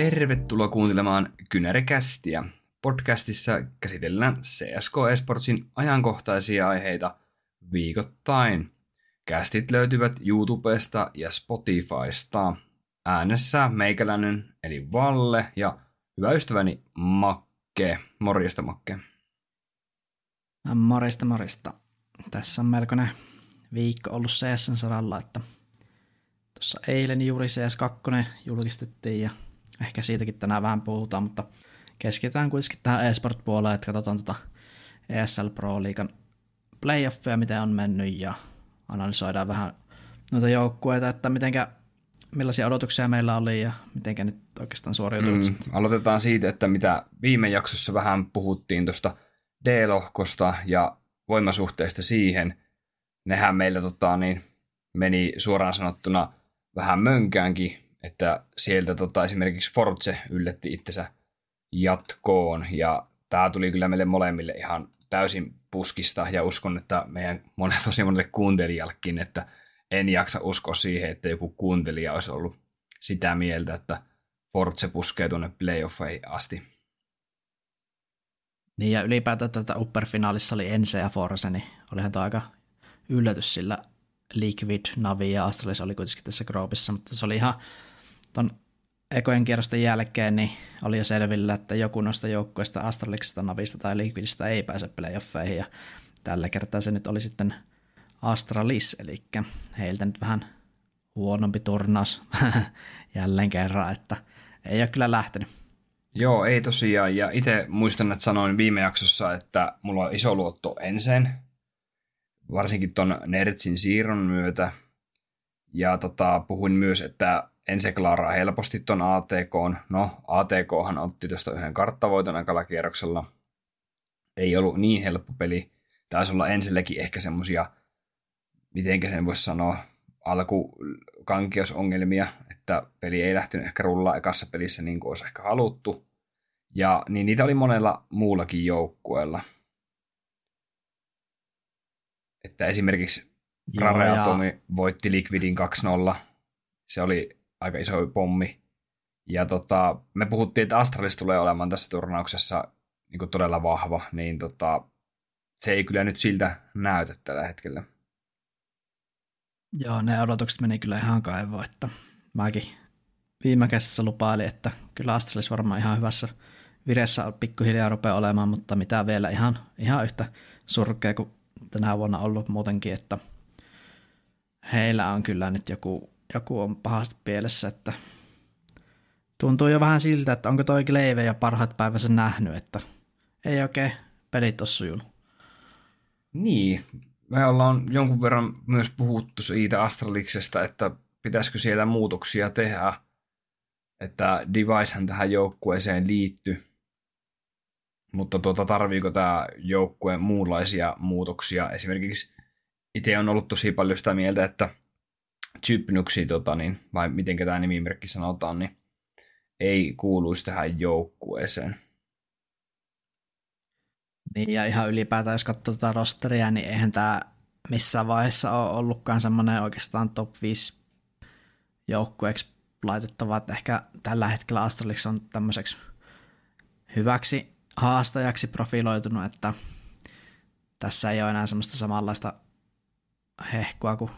Tervetuloa kuuntelemaan Kynärikästiä. Podcastissa käsitellään CSK Esportsin ajankohtaisia aiheita viikoittain. Kästit löytyvät YouTubesta ja Spotifysta. Äänessä meikäläinen eli Valle ja hyvä ystäväni Makke. Morjesta Makke. Morjesta morjesta. Tässä on melkoinen viikko ollut CSN saralla, että tuossa eilen juuri CS2 julkistettiin ja ehkä siitäkin tänään vähän puhutaan, mutta keskitytään kuitenkin tähän eSport-puoleen, että katsotaan tuota ESL Pro Liigan playoffia, miten on mennyt ja analysoidaan vähän noita joukkueita, että mitenkä, millaisia odotuksia meillä oli ja mitenkä nyt oikeastaan suoriutuit. Mm, aloitetaan siitä, että mitä viime jaksossa vähän puhuttiin tuosta D-lohkosta ja voimasuhteista siihen. Nehän meillä tota, niin, meni suoraan sanottuna vähän mönkäänkin, että sieltä tota, esimerkiksi Forze yllätti itsensä jatkoon ja tämä tuli kyllä meille molemmille ihan täysin puskista ja uskon, että meidän monet, tosi monelle kuuntelijallekin, että en jaksa uskoa siihen, että joku kuuntelija olisi ollut sitä mieltä, että Forze puskee tuonne playoffeihin asti. Niin ja ylipäätään tätä Upper-finaalissa oli Ense ja Force, niin olihan tuo aika yllätys, sillä Liquid, Navi ja Astralis oli kuitenkin tässä groupissa, mutta se oli ihan ton ekojen kierrosten jälkeen niin oli jo selvillä, että joku noista joukkueista Astraliksesta, Navista tai Liquidista ei pääse playoffeihin ja tällä kertaa se nyt oli sitten Astralis, eli heiltä nyt vähän huonompi turnaus jälleen kerran, että ei ole kyllä lähtenyt. Joo, ei tosiaan. Ja itse muistan, että sanoin viime jaksossa, että mulla on iso luotto ensin, varsinkin ton Nertsin siirron myötä. Ja tota, puhuin myös, että Ense klaaraa helposti ton ATK. No, ATKhan otti tuosta yhden karttavoiton aikalla kierroksella. Ei ollut niin helppo peli. Taisi olla Ensellekin ehkä semmosia, mitenkä sen voisi sanoa, alkukankiosongelmia, että peli ei lähtenyt ehkä rullaa ekassa pelissä niin kuin olisi ehkä haluttu. Ja niin niitä oli monella muullakin joukkueella. Että esimerkiksi Rareatomi ja... voitti Liquidin 2-0. Se oli aika iso pommi. Ja tota, me puhuttiin, että Astralis tulee olemaan tässä turnauksessa niin todella vahva, niin tota, se ei kyllä nyt siltä näytä tällä hetkellä. Joo, ne odotukset meni kyllä ihan kaivoon, että mäkin viime kesässä lupailin, että kyllä Astralis varmaan ihan hyvässä vireessä pikkuhiljaa rupeaa olemaan, mutta mitä vielä ihan, ihan yhtä surkea kuin tänä vuonna ollut muutenkin, että heillä on kyllä nyt joku, joku on pahasti pielessä, että tuntuu jo vähän siltä, että onko toi Gleive ja parhaat päivänsä nähnyt, että ei oikein pelit ole sujunut. Niin, me ollaan jonkun verran myös puhuttu siitä Astraliksesta, että pitäisikö siellä muutoksia tehdä, että Devicehän tähän joukkueeseen liittyy, mutta tuota, tarviiko tämä joukkue muunlaisia muutoksia? Esimerkiksi itse on ollut tosi paljon sitä mieltä, että Typnuksi, tota, niin, vai miten tämä nimimerkki sanotaan, niin ei kuuluisi tähän joukkueeseen. Niin, ja ihan ylipäätään, jos katsoo tätä rosteria, niin eihän tämä missään vaiheessa ole ollutkaan semmoinen oikeastaan top 5 joukkueeksi laitettava, että ehkä tällä hetkellä Astralix on tämmöiseksi hyväksi haastajaksi profiloitunut, että tässä ei ole enää semmoista samanlaista hehkua kuin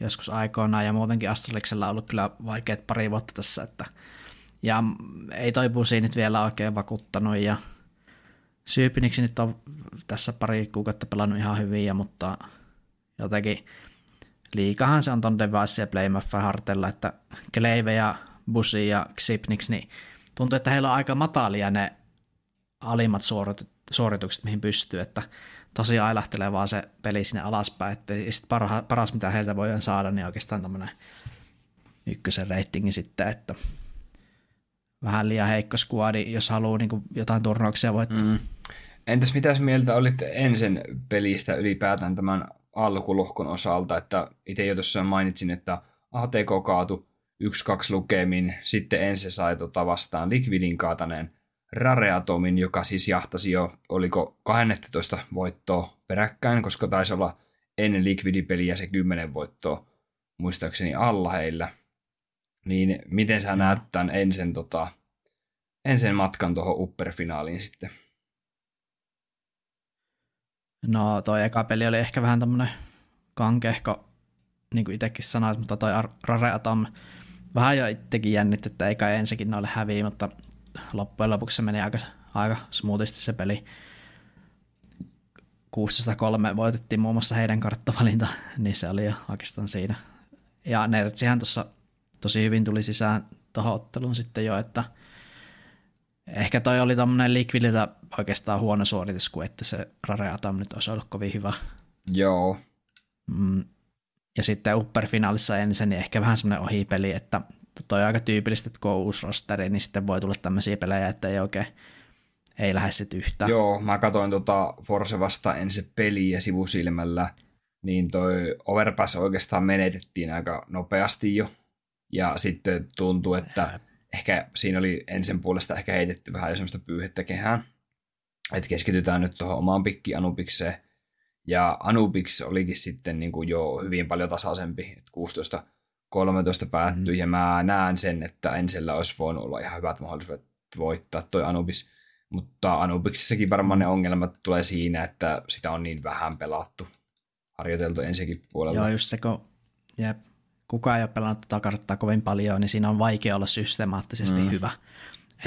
joskus aikoinaan, ja muutenkin Astraliksella on ollut kyllä vaikeat pari vuotta tässä, että ja ei toi busi nyt vielä oikein vakuuttanut, ja Syypiniksi nyt on tässä pari kuukautta pelannut ihan hyviä, mutta jotenkin liikahan se on ton Device ja Playmaffin hartella, että Kleive ja Busi ja Xipnix, niin tuntuu, että heillä on aika matalia ne alimmat suoritukset, mihin pystyy, että tosi ailahtelee vaan se peli sinne alaspäin, että sit parha, paras mitä heiltä voidaan saada, niin oikeastaan tämmöinen ykkösen reitingi sitten, että vähän liian heikko skuadi, jos haluaa niin jotain turnauksia voittaa. Mm. Entäs mitäs mieltä olit ensin pelistä ylipäätään tämän alkulohkon osalta, että itse jo tuossa mainitsin, että ATK kaatu 1-2 lukemin, sitten ensin sai tota vastaan Liquidin kaataneen Rareatomin, joka siis jahtasi jo, oliko 12 voittoa peräkkäin, koska taisi olla ennen Liquidipeliä se 10 voittoa muistaakseni alla heillä. Niin miten sä näet tämän ensin tota, ensin matkan tuohon Upper-finaaliin sitten. No toi eka peli oli ehkä vähän tämmönen kankehko, niin kuin itsekin sanoit, mutta toi Rare Atom vähän jo itsekin jännitti, että eikä ensikin noille häviä, mutta loppujen lopuksi se meni aika, aika smoothisti se peli. 16-3 voitettiin muun muassa heidän karttavalinta, niin se oli jo oikeastaan siinä. Ja Nertsihän tuossa tosi hyvin tuli sisään tuohon otteluun sitten jo, että ehkä toi oli tämmöinen likvidiltä oikeastaan huono suoritus, kuin että se Rare Atom nyt olisi ollut kovin hyvä. Joo. Mm. Ja sitten Upper-finaalissa ensin, niin ehkä vähän semmoinen ohipeli, että toi on aika tyypillistä, että kun on uusi rosteri, niin sitten voi tulla tämmöisiä pelejä, että ei oikein ei lähde sitten yhtään. Joo, mä katsoin tota Force vasta ensin peliä sivusilmällä, niin toi Overpass oikeastaan menetettiin aika nopeasti jo. Ja sitten tuntuu, että ehkä siinä oli ensin puolesta ehkä heitetty vähän jo semmoista pyyhettä kehään. Että keskitytään nyt tuohon omaan pikki Anubikseen. Ja Anubix olikin sitten niin kuin jo hyvin paljon tasaisempi, että 16 13 päättyi, mm. ja mä näen sen, että ensillä olisi voinut olla ihan hyvät mahdollisuudet voittaa toi Anubis. Mutta Anubiksissakin varmaan ne ongelmat tulee siinä, että sitä on niin vähän pelattu, harjoiteltu ensikin puolella. Joo, just se, kun jep, kukaan ei ole pelannut tota karttaa kovin paljon, niin siinä on vaikea olla systemaattisesti mm. hyvä.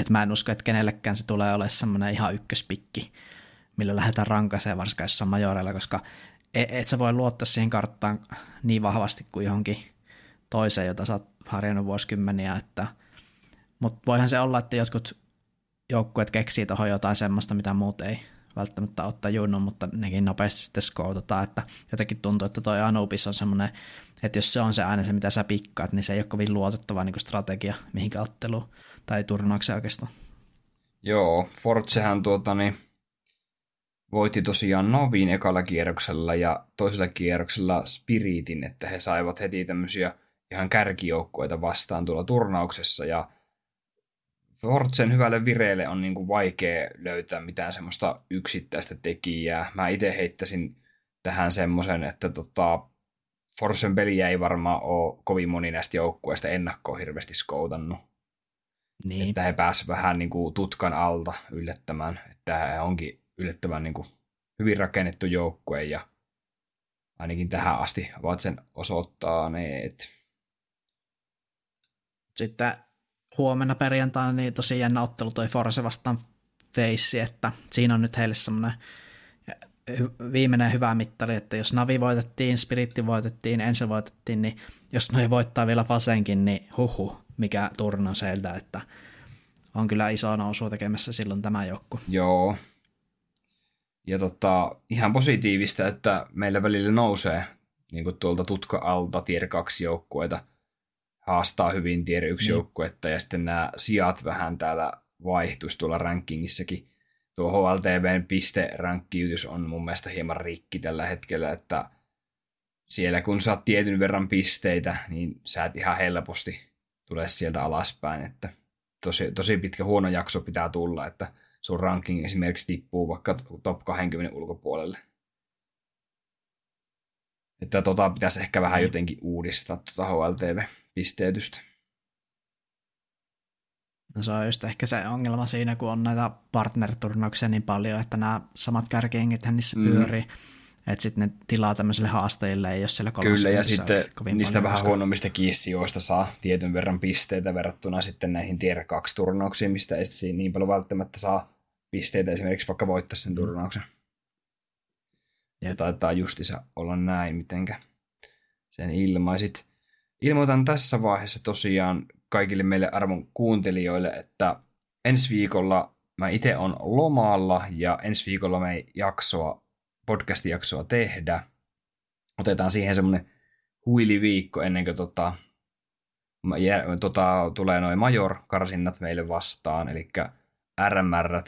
Et mä en usko, että kenellekään se tulee olemaan semmoinen ihan ykköspikki, millä lähdetään rankaseen varsinkaan jossain majoreilla, koska et, et sä voi luottaa siihen karttaan niin vahvasti kuin johonkin toiseen, jota sä oot harjannut vuosikymmeniä, että mutta voihan se olla, että jotkut joukkueet keksii tuohon jotain semmoista, mitä muut ei välttämättä ottaa junnon, mutta nekin nopeasti sitten skoutetaan, että jotenkin tuntuu, että toi Anubis on semmoinen, että jos se on se aina se, mitä sä pikkaat, niin se ei ole kovin luotettava niin strategia mihinkä otteluun tai turnaukseen oikeastaan. Joo, Fortsehän tuota, niin, voitti tosiaan Novin ekalla kierroksella ja toisella kierroksella Spiritin, että he saivat heti tämmöisiä ihan kärkijoukkueita vastaan tuolla turnauksessa ja Fortsen hyvälle vireelle on niin kuin vaikea löytää mitään semmoista yksittäistä tekijää. Mä itse heittäisin tähän semmoisen, että tota, Forsen peliä ei varmaan ole kovin moni näistä joukkueista ennakkoon hirveästi skoutannut. Niin. Että he pääsivät vähän niin kuin tutkan alta yllättämään, että he onkin yllättävän niin kuin hyvin rakennettu joukkue ja ainakin tähän asti ovat sen osoittaneet. Sitten huomenna perjantaina niin tosi jännä ottelu toi Force vastaan Face, että siinä on nyt heille semmoinen viimeinen hyvä mittari, että jos Navi voitettiin, Spiritti voitettiin, Ense voitettiin, niin jos noi voittaa vielä Fasenkin, niin huhu, mikä turno sieltä, että on kyllä iso nousu tekemässä silloin tämä joukku. Joo. Ja tota, ihan positiivista, että meillä välillä nousee niin kuin tuolta tutka alta tier 2 joukkueita haastaa hyvin tier 1 niin. joukkuetta ja sitten nämä sijat vähän täällä vaihtuisi tuolla rankingissakin. Tuo HLTVn pisterankkiutys on mun mielestä hieman rikki tällä hetkellä, että siellä kun saat tietyn verran pisteitä, niin sä et ihan helposti tule sieltä alaspäin, että tosi, tosi pitkä huono jakso pitää tulla, että sun ranking esimerkiksi tippuu vaikka top 20 ulkopuolelle. Että tota pitäisi ehkä vähän niin. jotenkin uudistaa tuota HLTV-pisteytystä. No se on just ehkä se ongelma siinä, kun on näitä partner-turnauksia niin paljon, että nämä samat kärkiengit niissä mm. pyörii. Että sitten ne tilaa tämmöiselle haastajille, ei ole siellä Kyllä, ja sitten niistä vähän koska... huonommista kiissijoista saa tietyn verran pisteitä verrattuna sitten näihin tier 2 turnauksiin, mistä ei sitten niin paljon välttämättä saa pisteitä esimerkiksi vaikka voittaa sen turnauksen. Ja taitaa justissa olla näin, mitenkä sen ilmaisit. Ilmoitan tässä vaiheessa tosiaan kaikille meille arvon kuuntelijoille, että ensi viikolla mä itse on lomalla ja ensi viikolla me ei jaksoa, podcast-jaksoa tehdä. Otetaan siihen semmoinen huiliviikko ennen kuin tota, tota, tulee noin major-karsinnat meille vastaan, eli RMR,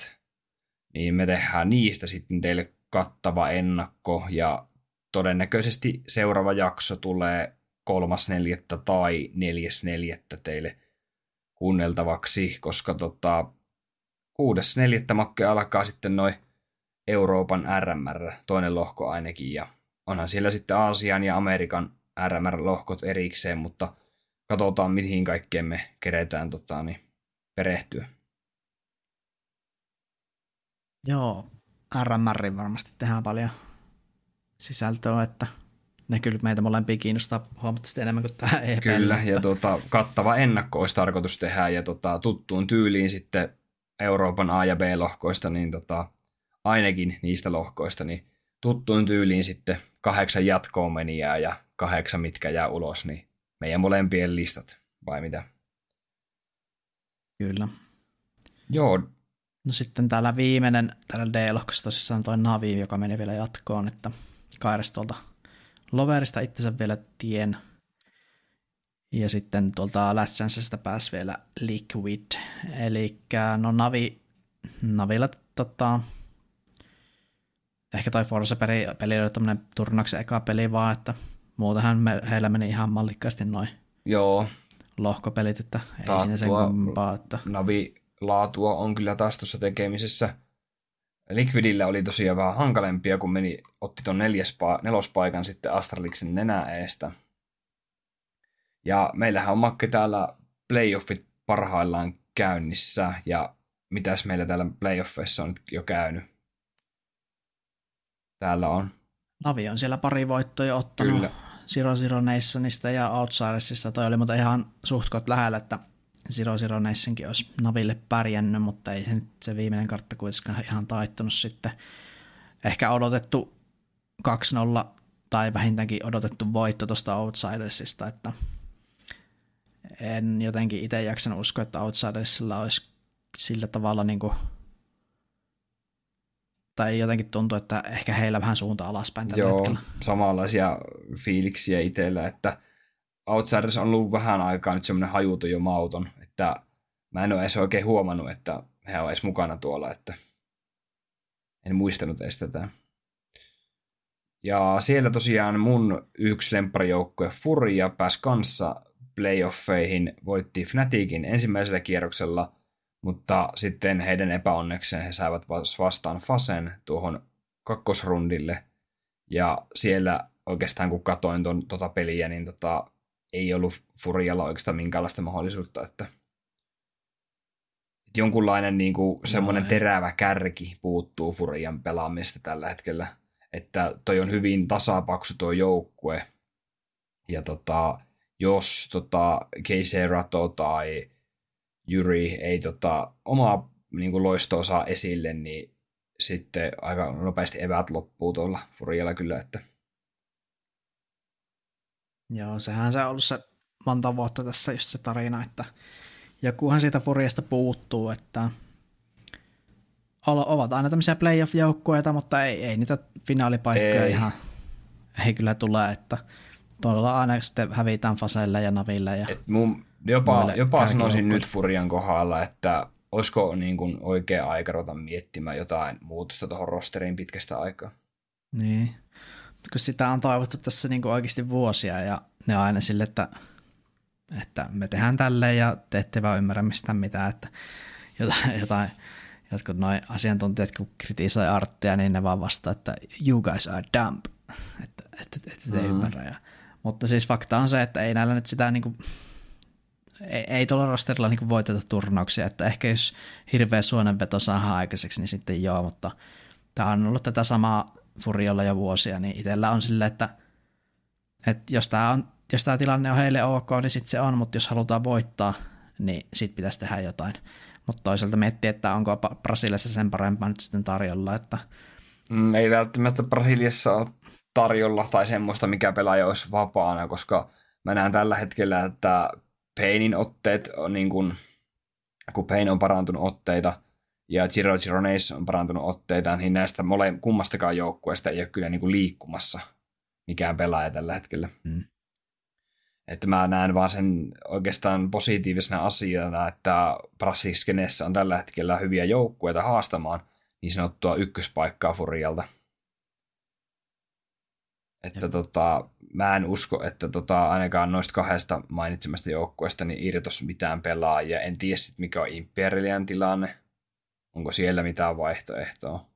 niin me tehdään niistä sitten teille kattava ennakko ja todennäköisesti seuraava jakso tulee kolmas neljättä tai neljäs neljättä teille kuunneltavaksi, koska tota, kuudes neljättä makke alkaa sitten noin Euroopan RMR, toinen lohko ainakin, ja onhan siellä sitten Aasian ja Amerikan RMR-lohkot erikseen, mutta katsotaan mihin kaikkeen me keretään tota, niin, perehtyä. Joo, RMR varmasti tehdään paljon sisältöä, että ne kyllä meitä molempia kiinnostaa huomattavasti enemmän kuin tämä EP. Kyllä, mutta... ja tota, kattava ennakko olisi tarkoitus tehdä, ja tota, tuttuun tyyliin sitten Euroopan A- ja B-lohkoista, niin tota, ainakin niistä lohkoista, niin tuttuun tyyliin sitten kahdeksan jatkoon menijää ja kahdeksan mitkä jää ulos, niin meidän molempien listat, vai mitä? Kyllä. Joo. No sitten täällä viimeinen, täällä D-lohkossa tosissaan toi Navi, joka meni vielä jatkoon, että Kairas tuolta Loverista itsensä vielä tien. Ja sitten tuolta Lätsänsästä pääsi vielä Liquid. Eli no Navi, Navilla tota, ehkä toi Forza-peli peli oli tämmönen turnauksen eka peli vaan, että muutenhan me, heillä meni ihan mallikkaasti noin Joo. lohkopelit, että ei Taattua, siinä sen kummempaa. Että... Navi laatua on kyllä taas tuossa tekemisessä. Liquidillä oli tosiaan vähän hankalempia, kun meni, otti tuon nelospaikan sitten Astraliksen nenä eestä. Ja meillähän on Makke täällä playoffit parhaillaan käynnissä, ja mitäs meillä täällä playoffeissa on nyt jo käynyt? Täällä on. Navi on siellä pari voittoa jo ottanut. Kyllä. Zero Zero Nationista ja Outsidersista. Toi oli mutta ihan suhtkot lähellä, että Zero Zero Nationkin olisi Naville pärjännyt, mutta ei se nyt se viimeinen kartta kuitenkaan ihan taittunut sitten. Ehkä odotettu 2-0 tai vähintäänkin odotettu voitto tuosta Outsidersista, että en jotenkin itse jaksanut uskoa, että Outsidersilla olisi sillä tavalla niin kuin tai jotenkin tuntuu, että ehkä heillä vähän suunta alaspäin tällä Joo, hetkellä. samanlaisia fiiliksiä itsellä, että Outsiders on ollut vähän aikaa nyt semmoinen hajuton jo mauton, että mä en ole edes oikein huomannut, että he on edes mukana tuolla, että en muistanut edes tätä. Ja siellä tosiaan mun yksi lempparijoukkue Furia pääsi kanssa playoffeihin, voitti Fnaticin ensimmäisellä kierroksella, mutta sitten heidän epäonnekseen he saivat vastaan Fasen tuohon kakkosrundille, ja siellä oikeastaan kun katoin ton, tota peliä, niin tota, ei ollut Furialla oikeastaan minkäänlaista mahdollisuutta, että, että jonkunlainen niin kuin, semmoinen no, terävä kärki puuttuu Furian pelaamista tällä hetkellä, että toi on hyvin tasapaksu tuo joukkue, ja tota, jos tota, Casey Rato tai Jyri ei tota, omaa niin kuin loistoa saa esille, niin sitten aika nopeasti evät loppuu tuolla Furialla kyllä, että Joo, sehän se on ollut se monta vuotta tässä just se tarina, että jokuhan siitä Furiasta puuttuu, että ovat aina tämmöisiä playoff-joukkueita, mutta ei, ei niitä finaalipaikkoja ei. ihan ei kyllä tule, että tuolla aina sitten hävitään Faselle ja Naville. Ja Et mun, jopa jopa sanoisin nyt Furian kohdalla, että olisiko niin kuin oikea aika ruveta miettimään jotain muutosta tuohon rosteriin pitkästä aikaa. Niin kun sitä on toivottu tässä niin kuin oikeasti vuosia ja ne on aina sille, että, että me tehdään tälleen ja te ette vaan ymmärrä mistään mitään, että jotain, jotain jotkut noin asiantuntijat, kun kritisoi arttia, niin ne vaan vastaa, että you guys are dumb, että, että, että te mm. ymmärrä. Ja, mutta siis fakta on se, että ei näillä nyt sitä niin kuin, ei, ei tuolla rosterilla niin voiteta turnauksia, että ehkä jos hirveä suonenveto saadaan aikaiseksi, niin sitten joo, mutta tämä on ollut tätä samaa Furiolla jo vuosia, niin itsellä on sille, että, että jos tämä on jos tämä tilanne on heille ok, niin sitten se on, mutta jos halutaan voittaa, niin sitten pitäisi tehdä jotain. Mutta toisaalta miettiä, että onko Brasiliassa sen parempaa nyt sitten tarjolla. Että... Mm, ei välttämättä Brasiliassa ole tarjolla tai semmoista, mikä pelaaja olisi vapaana, koska mä näen tällä hetkellä, että Painin otteet on niin kuin, kun Pain on parantunut otteita, ja Giro Gironeis on parantunut otteitaan, niin näistä mole, kummastakaan joukkueesta ei ole kyllä niin kuin liikkumassa mikään pelaaja tällä hetkellä. Mm. Että mä näen vaan sen oikeastaan positiivisena asiana, että Brassiskenessä on tällä hetkellä hyviä joukkueita haastamaan niin sanottua ykköspaikkaa Furialta. Että tota, mä en usko, että tota, ainakaan noista kahdesta mainitsemasta joukkueesta niin irtos mitään pelaajia. En tiedä sit mikä on Imperialian tilanne. Onko siellä mitään vaihtoehtoa?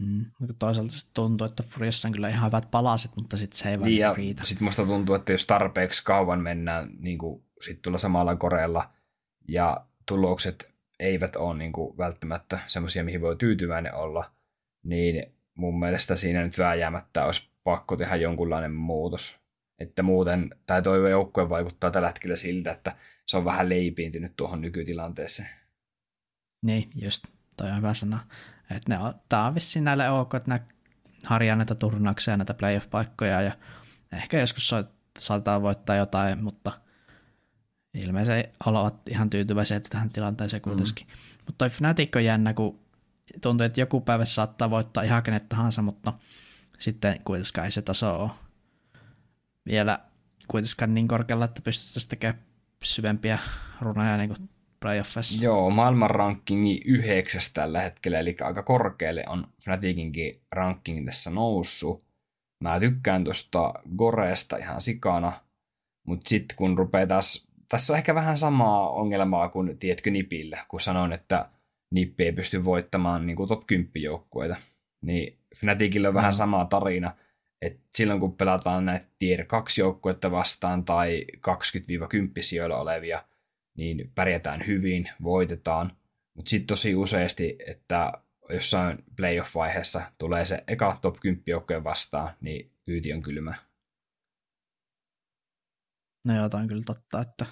Mm. Toisaalta se tuntuu, että Furiassa on kyllä ihan hyvät palaset, mutta sitten se ei niin, ja riitä. Sitten musta tuntuu, että jos tarpeeksi kauan mennään niin kuin sit tulla samalla koreella ja tulokset eivät ole niin kuin välttämättä semmoisia, mihin voi tyytyväinen olla, niin mun mielestä siinä nyt vääjäämättä olisi pakko tehdä jonkunlainen muutos. Että muuten, tai toi joukkue vaikuttaa tällä hetkellä siltä, että se on vähän leipiintynyt tuohon nykytilanteeseen. Niin, just. Toi on hyvä sana. Että ne on, tää on vissiin näille ok, että ne harjaa näitä turnauksia ja näitä playoff-paikkoja ja ehkä joskus so, saatetaan voittaa jotain, mutta ilmeisesti ovat ihan tyytyväisiä tähän tilanteeseen kuitenkin. Mm. Mutta toi Fnatic on jännä, kun tuntuu, että joku päivä saattaa voittaa ihan kenet tahansa, mutta sitten kuitenkaan ei se taso ole vielä kuitenkaan niin korkealla, että pystyttäisiin tekemään syvempiä runoja niin kuin playoffissa. Joo, maailman rankingi yhdeksäs tällä hetkellä, eli aika korkealle on Fnaticinkin ranking tässä noussut. Mä tykkään tuosta Goreesta ihan sikana, mutta sitten kun rupeaa taas, tässä on ehkä vähän samaa ongelmaa kuin, tiedätkö, Nipillä, kun sanoin, että Nippi ei pysty voittamaan niin kuin top 10 joukkueita. Niin Fnaticilla on mm. vähän sama tarina, että silloin kun pelataan näitä tier 2 joukkuetta vastaan tai 20-10 sijoilla olevia, niin pärjätään hyvin, voitetaan. Mutta sitten tosi useasti, että jossain playoff-vaiheessa tulee se eka top 10 joukkojen vastaan, niin kyyti on kylmä. No joo, on kyllä totta, että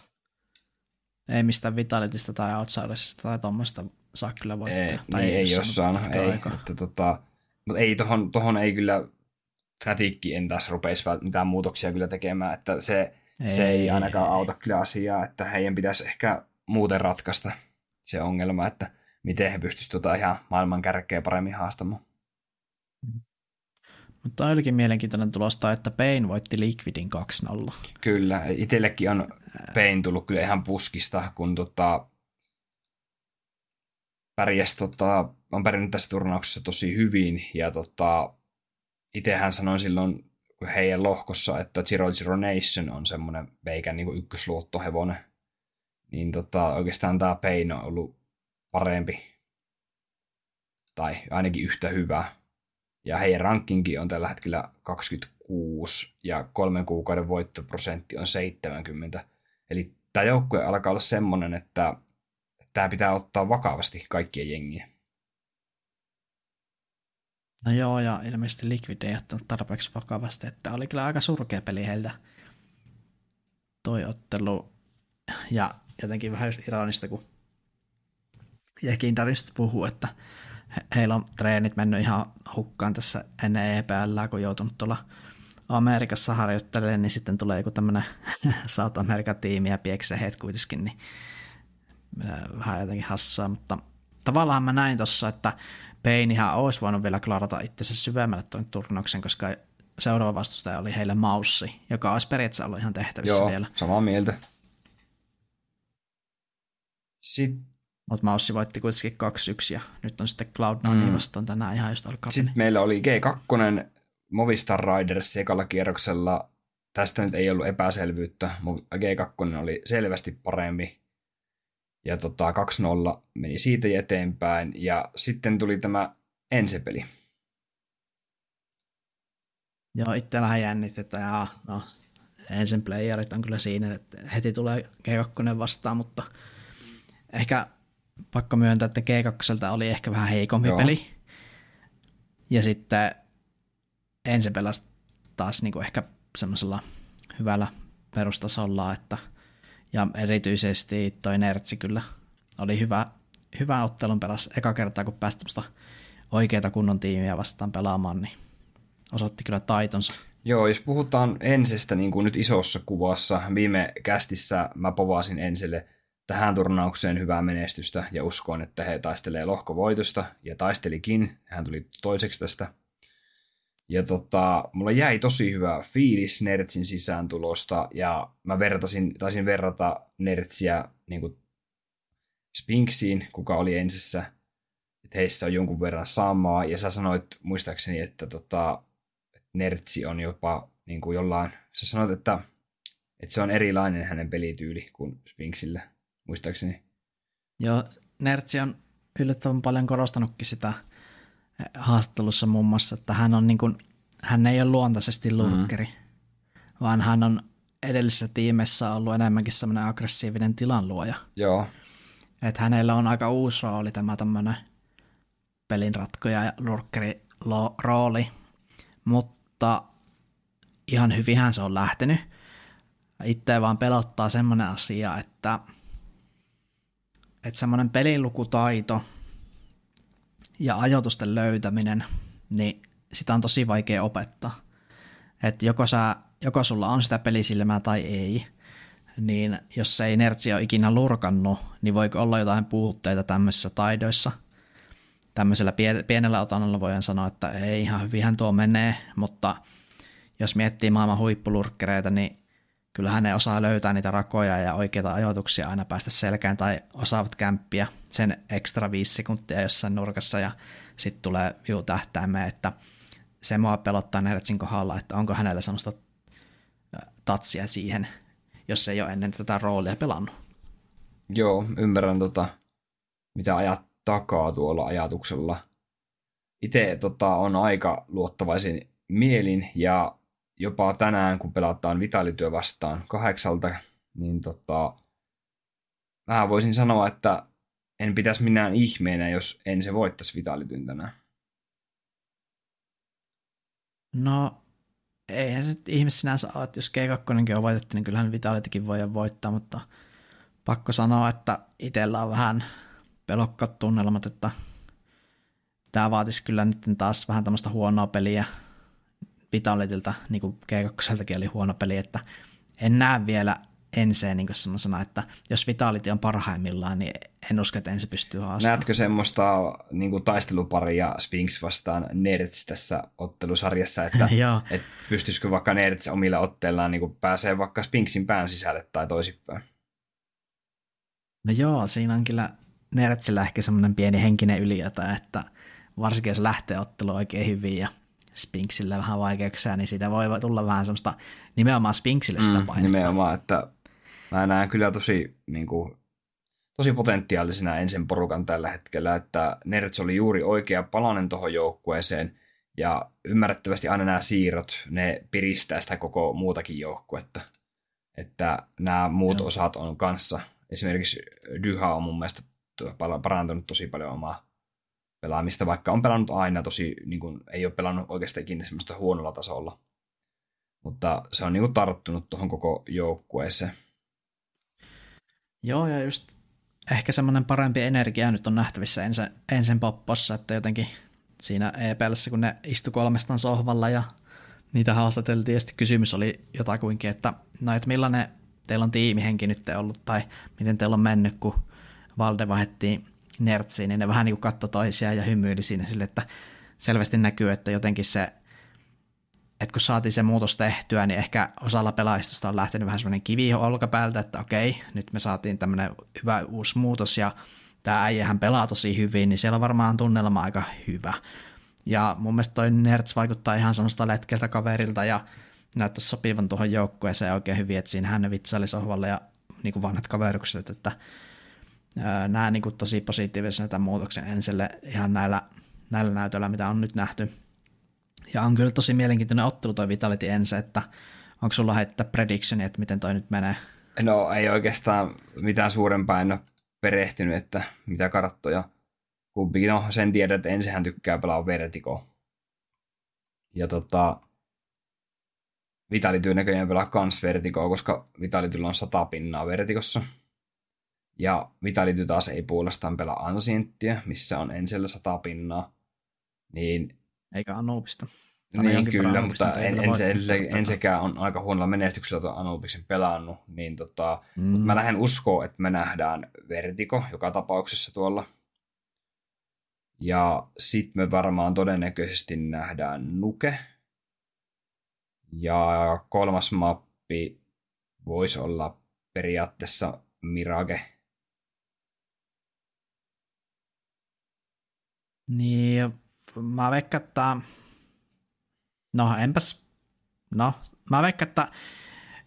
ei mistään Vitalitista tai Outsidersista tai tuommoista saa kyllä voittaa. Ei, tai niin, ei, ei jossain, ei, että tota, mutta ei tohon, tohon ei kyllä Fnatic en taas rupeisi mitään muutoksia kyllä tekemään, että se, ei, se ei ainakaan ei. auta kyllä asiaa, että heidän pitäisi ehkä muuten ratkaista se ongelma, että miten he pystyisivät tota ihan maailman kärkeä paremmin haastamaan. Mutta olikin mielenkiintoinen tulosta, että Pain voitti Liquidin 2-0. Kyllä, itsellekin on Pain tullut kyllä ihan puskista, kun tota, pärjäs, tota, on pärjännyt tässä turnauksessa tosi hyvin, ja tota, itsehän sanoin silloin heidän lohkossa, että Zero Zero Nation on semmoinen veikän niin ykkösluottohevonen. Niin tota, oikeastaan tämä Pain on ollut parempi. Tai ainakin yhtä hyvä. Ja heidän rankingi on tällä hetkellä 26 ja kolmen kuukauden voittoprosentti on 70. Eli tämä joukkue alkaa olla semmoinen, että tämä pitää ottaa vakavasti kaikkien jengiä. No joo, ja ilmeisesti Liquid ei ottanut tarpeeksi vakavasti, että oli kyllä aika surkea peli heiltä toi ottelu. Ja jotenkin vähän just ironista, kun Jekindarista puhuu, että he, heillä on treenit mennyt ihan hukkaan tässä ennen EPL, kun joutunut tuolla Amerikassa harjoittelemaan, niin sitten tulee joku tämmöinen South American tiimi ja pieksee heitä kuitenkin, niin vähän jotenkin hassua, mutta tavallaan mä näin tossa, että Peinihän olisi voinut vielä klarata itsensä syvemmälle tuon turnauksen, koska seuraava vastustaja oli heille Maussi, joka olisi periaatteessa ollut ihan tehtävissä Joo, vielä. samaa mieltä. Sitten mutta Maussi voitti kuitenkin 2-1 ja nyt on sitten Cloud9 mm. vastaan tänään ihan just alkaa. Sitten meillä oli G2 Movistar Riders ekalla kierroksella. Tästä nyt ei ollut epäselvyyttä. G2 oli selvästi parempi ja tota, 2-0 meni siitä eteenpäin. Ja sitten tuli tämä ensipeli. Joo, itse vähän jännitetään. Ja, no, ensin playerit on kyllä siinä, että heti tulee G2 vastaan, mutta ehkä pakko myöntää, että G2 oli ehkä vähän heikompi Joo. peli. Ja sitten ensin pelasi taas niin kuin ehkä semmoisella hyvällä perustasolla, että – ja erityisesti toi Nertsi kyllä oli hyvä, hyvä ottelun pelas eka kertaa, kun pääsi oikeita kunnon tiimiä vastaan pelaamaan, niin osoitti kyllä taitonsa. Joo, jos puhutaan ensistä niin kuin nyt isossa kuvassa, viime kästissä mä povasin ensille tähän turnaukseen hyvää menestystä ja uskoin, että he taistelee lohkovoitosta ja taistelikin. Hän tuli toiseksi tästä ja tota, mulla jäi tosi hyvä fiilis Nertsin sisääntulosta ja mä vertasin, taisin verrata Nertsiä niin kuin Spinksiin, kuka oli ensissä, että heissä on jonkun verran samaa. Ja sä sanoit muistaakseni, että tota, Nertsi on jopa niin kuin jollain, sä sanoit, että, että se on erilainen hänen pelityyli kuin Spinksillä, muistaakseni. Joo, Nertsi on yllättävän paljon korostanutkin sitä haastattelussa muun muassa, että hän, on niin kuin, hän ei ole luontaisesti lurkkeri, mm. vaan hän on edellisessä tiimessä ollut enemmänkin semmoinen aggressiivinen tilanluoja. Joo. Että hänellä on aika uusi rooli tämä tämmöinen pelinratkoja ja lurkkeri rooli, mutta ihan hyvinhän se on lähtenyt. Itse vaan pelottaa semmoinen asia, että, että semmoinen pelilukutaito ja ajoitusten löytäminen, niin sitä on tosi vaikea opettaa. Että joko, joko sulla on sitä pelisilmää tai ei, niin jos ei Nertsi ole ikinä lurkannut, niin voiko olla jotain puutteita tämmöisissä taidoissa. Tämmöisellä pienellä otannalla voidaan sanoa, että ei ihan hyvinhän tuo menee, mutta jos miettii maailman huippulurkkereita, niin kyllähän ne osaa löytää niitä rakoja ja oikeita ajoituksia aina päästä selkään tai osaavat kämppiä sen ekstra viisi sekuntia jossain nurkassa ja sitten tulee view tähtäimeen, että se mua pelottaa Nertsin kohdalla, että onko hänellä semmoista tatsia siihen, jos ei ole ennen tätä roolia pelannut. Joo, ymmärrän tota, mitä ajat takaa tuolla ajatuksella. Itse tota, on aika luottavaisin mielin ja jopa tänään, kun pelataan vitalityö vastaan kahdeksalta, niin tota, mä voisin sanoa, että en pitäisi minään ihmeenä, jos en se voittaisi vitalityn tänään. No, eihän se nyt ihme sinänsä ole, että jos G2 on voitettu, niin kyllähän Vitalitikin voi voittaa, mutta pakko sanoa, että itsellä on vähän pelokkaat tunnelmat, että tämä vaatisi kyllä nyt taas vähän tämmöistä huonoa peliä Vitalitilta, niin kuin G2 oli huono peli, että en näe vielä enseen niin semmoisena, että jos Vitality on parhaimmillaan, niin en usko, että ensi pystyy haastamaan. Näetkö semmoista niin kuin taisteluparia Sphinx vastaan Nerds tässä ottelusarjassa, että et pystyisikö vaikka Nerds omilla otteillaan niin pääsee vaikka Sphinxin pään sisälle tai toisinpäin? No joo, siinä on kyllä Nerdsillä ehkä semmoinen pieni henkinen ylijätä, että varsinkin jos lähtee ottelu oikein hyvin ja Spinksillä vähän vaikeuksia, niin siitä voi tulla vähän semmoista nimenomaan Spinksille sitä painetta. Mm, nimenomaan, että mä näen kyllä tosi, niin kuin, tosi potentiaalisena ensin porukan tällä hetkellä, että Nerds oli juuri oikea palanen tuohon joukkueeseen, ja ymmärrettävästi aina nämä siirrot, ne piristää sitä koko muutakin joukkuetta. Että nämä muut Joo. osat on kanssa, esimerkiksi Dyha on mun mielestä parantunut tosi paljon omaa pelaamista, vaikka on pelannut aina tosi, niin kuin, ei ole pelannut oikeastaan ikinä semmoista huonolla tasolla. Mutta se on niin kuin, tarttunut tuohon koko joukkueeseen. Joo, ja just ehkä semmoinen parempi energia nyt on nähtävissä ensin, ensin poppossa, että jotenkin siinä EPLssä, kun ne istu kolmestaan sohvalla ja niitä haastateltiin, ja sitten kysymys oli jotakuinkin, että no, että millainen teillä on tiimihenki nyt ollut, tai miten teillä on mennyt, kun Valde vaihdettiin nertsiin, niin ne vähän niin katsoi toisiaan ja hymyili siinä sille, että selvästi näkyy, että jotenkin se, että kun saatiin se muutos tehtyä, niin ehkä osalla pelaajista on lähtenyt vähän semmoinen kivi olkapäältä, että okei, nyt me saatiin tämmöinen hyvä uusi muutos ja tämä äijähän pelaa tosi hyvin, niin siellä on varmaan tunnelma aika hyvä. Ja mun mielestä toi Nerds vaikuttaa ihan semmoista letkeltä kaverilta ja näyttäisi sopivan tuohon joukkueeseen oikein hyvin, että siinä hän vitsaili sohvalle ja niin kuin vanhat kaverukset, että näen niin tosi positiivisena tämän muutoksen ensille ihan näillä, näillä näytöillä, mitä on nyt nähty. Ja on kyllä tosi mielenkiintoinen ottelu toi Vitality ensin, että onko sulla heittää predictioni, että miten toi nyt menee? No ei oikeastaan mitään suurempaa en ole perehtynyt, että mitä karttoja kumpikin. No sen tiedät, että ensinhän tykkää pelaa Vertigo. Ja tota, Vitality näköjään pelaa kans Vertigoa, koska Vitalityllä on sata pinnaa Vertigossa. Ja Vitality taas ei puolestaan pelaa Ancienttia, missä on ensellä sata pinnaa. Niin, Eikä Anubista. Niin kyllä, mutta en, en, se, en sekään on aika huonolla menestyksellä tuon Anubiksen pelannut. Niin tota, mm. mutta mä lähden uskoa, että me nähdään Vertigo joka tapauksessa tuolla. Ja sitten me varmaan todennäköisesti nähdään Nuke. Ja kolmas mappi voisi olla periaatteessa Mirage Niin, mä veikkaan, että... No, enpäs... No, mä veikkaan, että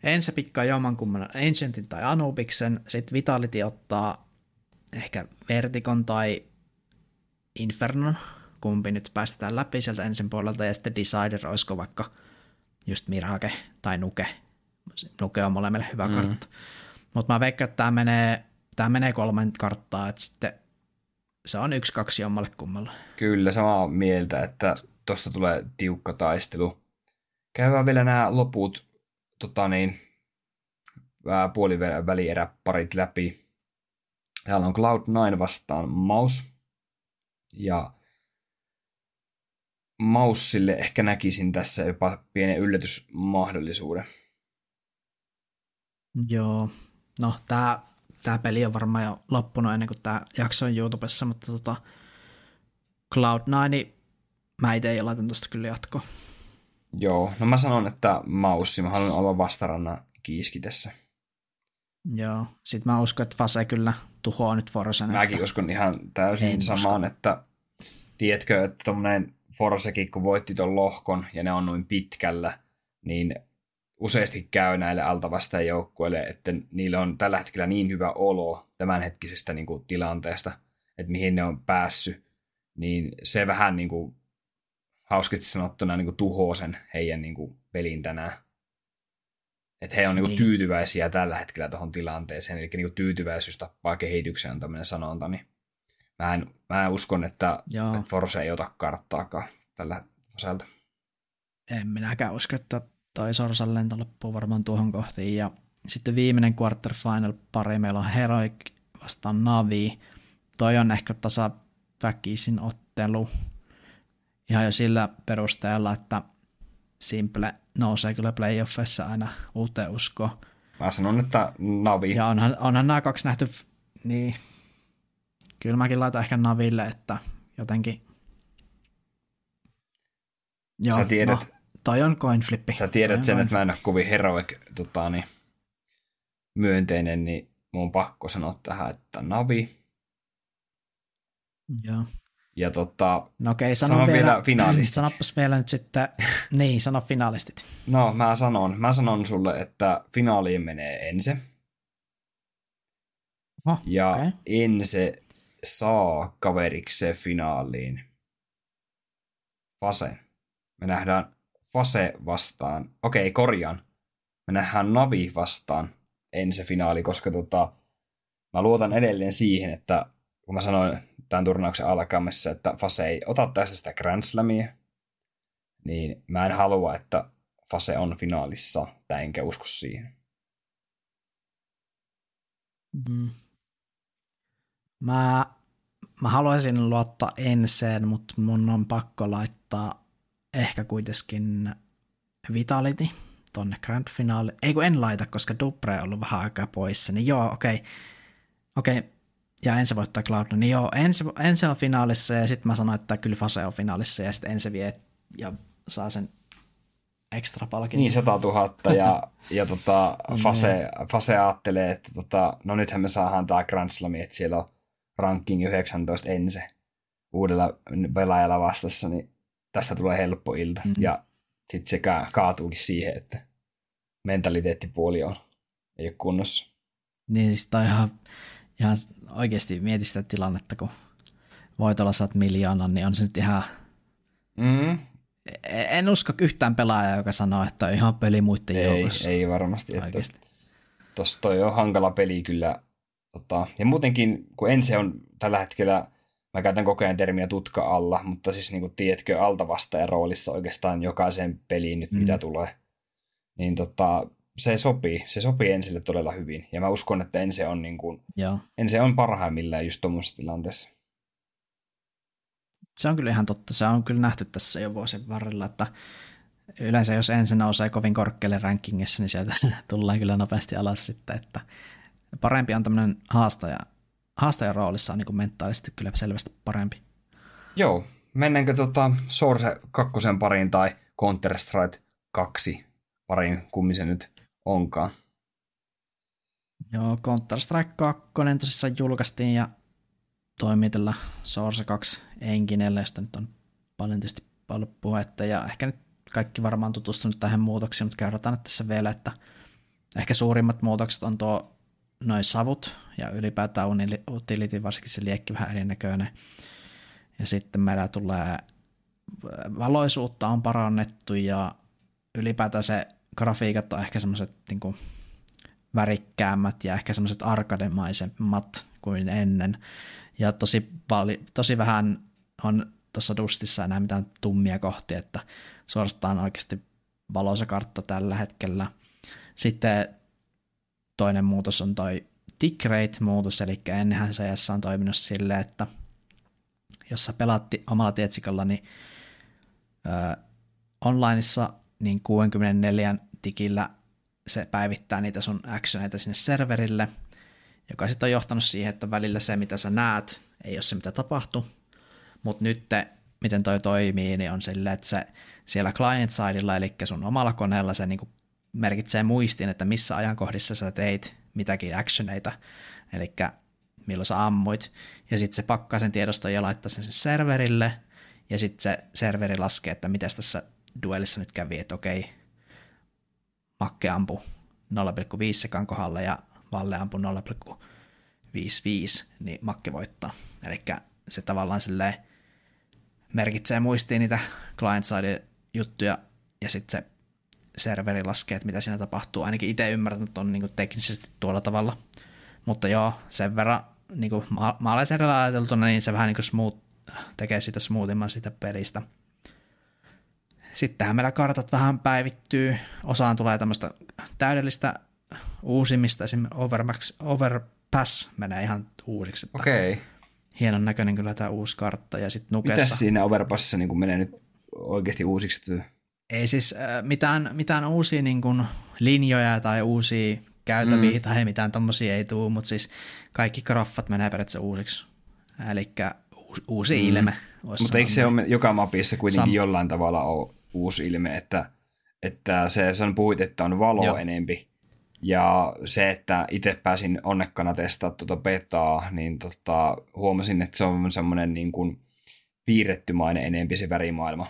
ensin pikkaa jommankumman Ancientin tai Anubiksen, sitten Vitality ottaa ehkä Vertikon tai Infernon, kumpi nyt päästetään läpi sieltä ensin puolelta, ja sitten Decider, olisiko vaikka just Mirage tai Nuke. Nuke on molemmille hyvä mm. kartta. Mutta mä veikkaan, että tämä menee tämä menee kolmen karttaa, että sitten se on yksi kaksi jommalle kummalle. Kyllä, samaa mieltä, että tosta tulee tiukka taistelu. Käydään vielä nämä loput tota niin, puolivälieräparit läpi. Täällä on Cloud9 vastaan Maus. Ja Maussille ehkä näkisin tässä jopa pienen yllätysmahdollisuuden. Joo, no tämä tää peli on varmaan jo loppunut ennen kuin tämä jakso on YouTubessa, mutta tota, Cloud9, mä itse laitan tuosta kyllä jatko. Joo, no mä sanon, että Maussi, mä haluan olla vastaranna kiiski tässä. Joo, sit mä uskon, että Fase kyllä tuhoaa nyt Forsen. Mäkin että... uskon ihan täysin samaan, että tiedätkö, että tuommoinen Forsekin, kun voitti tuon lohkon ja ne on noin pitkällä, niin useasti käy näille altavastaan joukkueille, että niillä on tällä hetkellä niin hyvä olo tämänhetkisestä niin kuin, tilanteesta, että mihin ne on päässyt, niin se vähän niin kuin, hauskasti sanottuna niin kuin, tuhoaa sen heidän niin kuin, pelin tänään. Että he on niin kuin, niin. tyytyväisiä tällä hetkellä tuohon tilanteeseen, eli niin kuin, tyytyväisyys tappaa kehityksen on tämmöinen sanonta, niin mä en, mä uskon, että, että Force ei ota karttaakaan tällä osalta. En minäkään usko, että toi Sorsan lento loppuu varmaan tuohon kohtiin. Ja sitten viimeinen quarterfinal pari meillä on Heroic vastaan Navi. Toi on ehkä tasaväkisin ottelu. Ihan jo sillä perusteella, että Simple nousee kyllä playoffissa aina uuteen uskoon. Mä sanon, että Navi. Ja onhan, onhan nämä kaksi nähty, niin kyllä mäkin laitan ehkä Naville, että jotenkin Joo, Sä tiedät, no, toi on coin flippi. Sä tiedät sen, että mä en ole kovin heroic tota, niin, myönteinen, niin mun on pakko sanoa tähän, että Navi. Joo. Ja tota, no okei, sano, sano vielä, vielä finalistit. Sanopas vielä nyt sitten, niin, sano finalistit. No, mä sanon, mä sanon sulle, että finaaliin menee Ense. Oh, ja okay. Ense saa kaveriksi finaaliin Fasen. Me nähdään Fase vastaan. Okei, korjaan. Me nähdään Navi vastaan ensi finaali, koska tota, mä luotan edelleen siihen, että kun mä sanoin tämän turnauksen alkamassa, että Fase ei ota tästä sitä Grand Slamia, niin mä en halua, että Fase on finaalissa, tai enkä usko siihen. Mm. Mä, mä haluaisin luottaa enseen, mutta mun on pakko laittaa ehkä kuitenkin Vitality tonne Grand Finale. Ei kun en laita, koska Dubre on ollut vähän aikaa poissa, niin joo, okei. Okay. Okei, okay. ja ensi voittaa Cloud, niin joo, ensi, ensi on finaalissa ja sitten mä sanoin, että kyllä Fase on finaalissa ja sitten ensi vie ja saa sen ekstra palkinnon. Niin, 100 000 ja, ja tota, Fase, Fase ajattelee, että tota, no nythän me saadaan tämä Grand Slam, että siellä on ranking 19 ensi uudella pelaajalla vastassa, niin tästä tulee helppo ilta. Mm-hmm. Ja sitten se kaatuukin siihen, että mentaliteettipuoli on, ei ole kunnossa. Niin siis toi ihan, ihan oikeasti mieti sitä tilannetta, kun voitolla saat miljoonan, niin on se nyt ihan... Mm. En usko yhtään pelaajaa, joka sanoo, että on ihan peli muiden ei, joukossa. Ei varmasti. Oikeasti. Että tossa toi on hankala peli kyllä. Tota, ja muutenkin, kun ensi on tällä hetkellä mä käytän koko ajan termiä tutka alla, mutta siis niin kuin, tiedätkö, altavastaajan roolissa oikeastaan jokaisen peliin nyt, mm. mitä tulee. Niin tota, se sopii, se sopii Ensille todella hyvin. Ja mä uskon, että Ense on, niin kuin, Joo. Ense on parhaimmillaan just tuommoisessa tilanteessa. Se on kyllä ihan totta. Se on kyllä nähty tässä jo vuosien varrella, että yleensä jos ensin nousee kovin korkealle rankingissa, niin sieltä tullaan kyllä nopeasti alas sitten, että parempi on tämmöinen haastaja haastajan roolissa on niin mentaalisesti kyllä selvästi parempi. Joo, mennäänkö tota Source 2 pariin tai Counter-Strike 2 pariin, kummin se nyt onkaan? Joo, Counter-Strike 2 tosissaan julkaistiin ja toimii tällä Source 2 enkinellä, josta nyt on paljon tietysti paljon puhetta ja ehkä nyt kaikki varmaan tutustunut tähän muutoksiin, mutta kerrotaan tässä vielä, että ehkä suurimmat muutokset on tuo noin savut ja ylipäätään utility, varsinkin se liekki vähän erinäköinen. Ja sitten meillä tulee valoisuutta on parannettu ja ylipäätään se grafiikat on ehkä semmoiset niin värikkäämmät ja ehkä semmoiset arkademaisemmat kuin ennen. Ja tosi, vali, tosi vähän on tuossa dustissa enää mitään tummia kohtia, että suorastaan oikeasti valoisa kartta tällä hetkellä. Sitten toinen muutos on toi tick rate-muutos, eli ennenhän CS on toiminut silleen, että jos sä pelaatti omalla tietsikalla, niin ö, onlineissa niin 64 tikillä se päivittää niitä sun actioneita sinne serverille, joka sitten on johtanut siihen, että välillä se, mitä sä näet, ei ole se, mitä tapahtuu, mutta nyt miten toi toimii, niin on silleen, että se siellä client-sidella, eli sun omalla koneella se niin merkitsee muistiin, että missä ajankohdissa sä teit mitäkin actioneita, eli milloin sä ammuit, ja sitten se pakkaa sen tiedoston ja laittaa sen, sen serverille, ja sitten se serveri laskee, että miten tässä duellissa nyt kävi, että okei, Makke ampui 0,5 sekan kohdalla ja Valle ampui 0,55, niin Makke voittaa. Eli se tavallaan merkitsee muistiin niitä client-side juttuja ja sitten se serveri laskee, että mitä siinä tapahtuu. Ainakin itse ymmärrän, että on niin teknisesti tuolla tavalla. Mutta joo, sen verran niin kuin ma- maalaisjärjellä ajateltuna, niin se vähän niin kuin smooth, tekee sitä smoothimman siitä pelistä. Sittenhän meillä kartat vähän päivittyy. Osaan tulee tämmöistä täydellistä uusimista, esimerkiksi Overmax, Overpass menee ihan uusiksi. Okei. Okay. Hienon näköinen kyllä tämä uusi kartta. Ja sitten Nukessa... Mitäs siinä Overpassissa niin menee nyt oikeasti uusiksi? Ei siis äh, mitään, mitään uusia niin kuin, linjoja tai uusia käytäviä mm. tai mitään tommosia ei tule, mutta siis kaikki graffat menee periaatteessa uusiksi. Eli uusi mm. ilme. Mutta eikö se ole joka mapissa kuitenkin Sam- jollain tavalla ole uusi ilme, että, että se, sen puhuit, että on valo Joo. enempi. Ja se, että itse pääsin onnekkana testaamaan tuota betaa, niin tota, huomasin, että se on semmoinen niin kuin piirrettymainen enempi se värimaailma.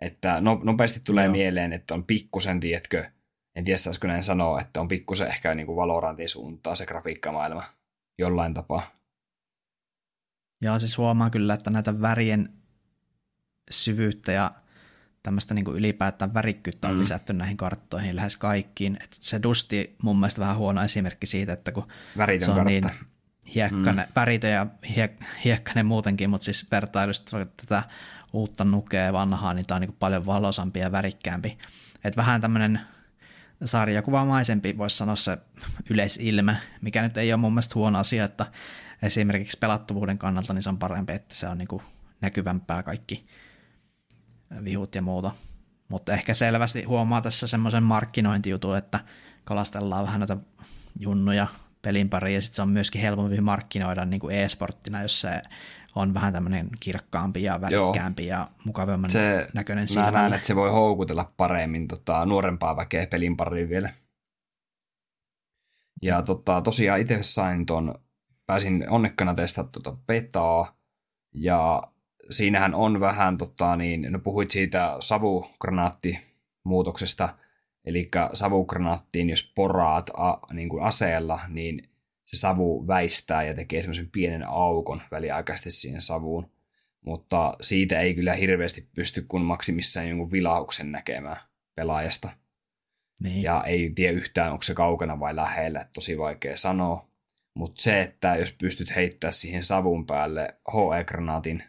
Että no, nopeasti tulee Joo. mieleen, että on pikkusen, tiedätkö, en tiedä saisiko näin sanoa, että on pikkusen ehkä niin kuin Valorantin suuntaa se grafiikkamaailma jollain tapaa. Joo, siis huomaa kyllä, että näitä värien syvyyttä ja tämmöistä niin kuin ylipäätään värikkyyttä on mm. lisätty näihin karttoihin lähes kaikkiin. Et se Dusti mun mielestä vähän huono esimerkki siitä, että kun Väritön se on kartta. niin hiekkane, mm. väritön ja hiek, hiekkainen muutenkin, mutta siis vertailusta tätä uutta nukea vanhaa, niin tämä on niin paljon valosampi ja värikkäämpi. Et vähän tämmöinen sarjakuvamaisempi, voisi sanoa se yleisilme, mikä nyt ei ole mun mielestä huono asia, että esimerkiksi pelattuvuuden kannalta niin se on parempi, että se on niin kuin näkyvämpää kaikki vihut ja muuta. Mutta ehkä selvästi huomaa tässä semmoisen markkinointijutun, että kalastellaan vähän noita junnuja pelin pariin, ja sitten se on myöskin helpompi markkinoida niin kuin e-sporttina, jos se on vähän tämmöinen kirkkaampi ja värikkäämpi Joo. ja mukavamman se, näköinen silmälle. Mä näen, että se voi houkutella paremmin tota, nuorempaa väkeä pelin pariin vielä. Ja tota, tosiaan itse sain ton, pääsin onnekkana testata tuota betaa, ja siinähän on vähän, tota, niin, no puhuit siitä savugranaattimuutoksesta, eli savugranaattiin, jos poraat a, niin kuin aseella, niin se savu väistää ja tekee semmoisen pienen aukon väliaikaisesti siihen savuun. Mutta siitä ei kyllä hirveästi pysty kun maksimissaan jonkun vilauksen näkemään pelaajasta. Niin. Ja ei tiedä yhtään, onko se kaukana vai lähellä, tosi vaikea sanoa. Mutta se, että jos pystyt heittämään siihen savun päälle HE-granaatin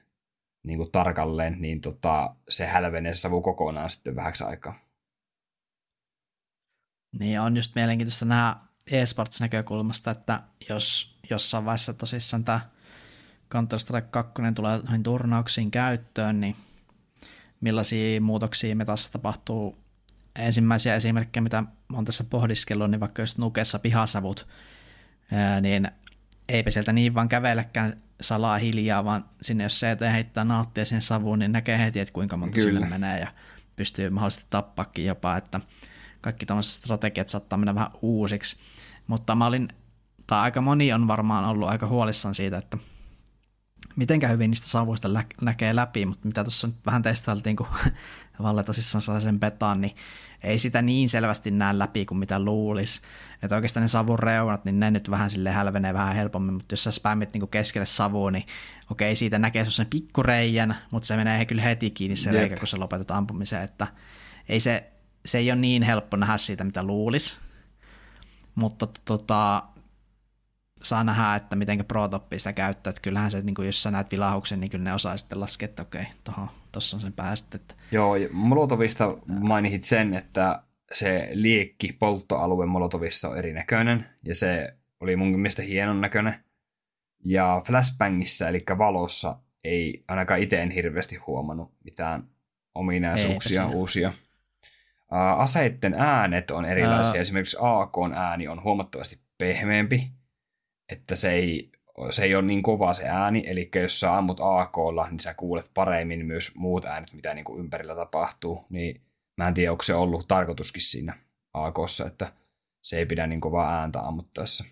niin kuin tarkalleen, niin tota, se hälvenee se savu kokonaan sitten vähäksi aikaa. Niin, on just mielenkiintoista nähdä eSports-näkökulmasta, että jos jossain vaiheessa tosissaan tämä Counter-Strike 2 tulee noihin turnauksiin käyttöön, niin millaisia muutoksia metassa tapahtuu. Ensimmäisiä esimerkkejä, mitä olen tässä pohdiskellut, niin vaikka just nukessa pihasavut, niin eipä sieltä niin vaan kävelläkään salaa hiljaa, vaan sinne jos se heittää nauttia sen savuun, niin näkee heti, että kuinka monta Kyllä. sille menee ja pystyy mahdollisesti tappaakin jopa, että kaikki tämmöiset strategiat saattaa mennä vähän uusiksi. Mutta mä olin, tai aika moni on varmaan ollut aika huolissaan siitä, että mitenkä hyvin niistä savuista lä- näkee läpi, mutta mitä tuossa nyt vähän testailtiin, kun Valle tosissaan sai sen petaan, niin ei sitä niin selvästi näe läpi kuin mitä luulisi. Että oikeastaan ne savun reunat, niin ne nyt vähän sille hälvenee vähän helpommin, mutta jos sä spämmit niin keskelle savua, niin okei, siitä näkee semmoisen pikkureijän, mutta se menee kyllä heti kiinni se Jep. reikä, kun sä lopetat ampumisen, että ei se, se ei ole niin helppo nähdä siitä, mitä luulisi. Mutta tota, saa nähdä, että miten Protoppi sitä käyttää, että kyllähän se, niin kuin jos sä näet vilahuksen, niin kyllä ne osaa sitten laskea, että okei, tuossa on sen päästä. Että... Joo, Molotovista mainitsit sen, että se liekki polttoalue Molotovissa on erinäköinen, ja se oli mun mielestä hienon näköinen. Ja flashbangissa, eli valossa, ei ainakaan itse en hirveästi huomannut mitään ominaisuuksia Eipä uusia. Aseitten äänet on erilaisia. Uh. Esimerkiksi AK ääni on huomattavasti pehmeämpi, että se ei, se ei ole niin kova se ääni, eli jos sä ammut AKlla, niin sä kuulet paremmin myös muut äänet, mitä niin kuin ympärillä tapahtuu. Niin mä en tiedä, onko se ollut tarkoituskin siinä AKssa, että se ei pidä niin kovaa ääntä ammuttaessa.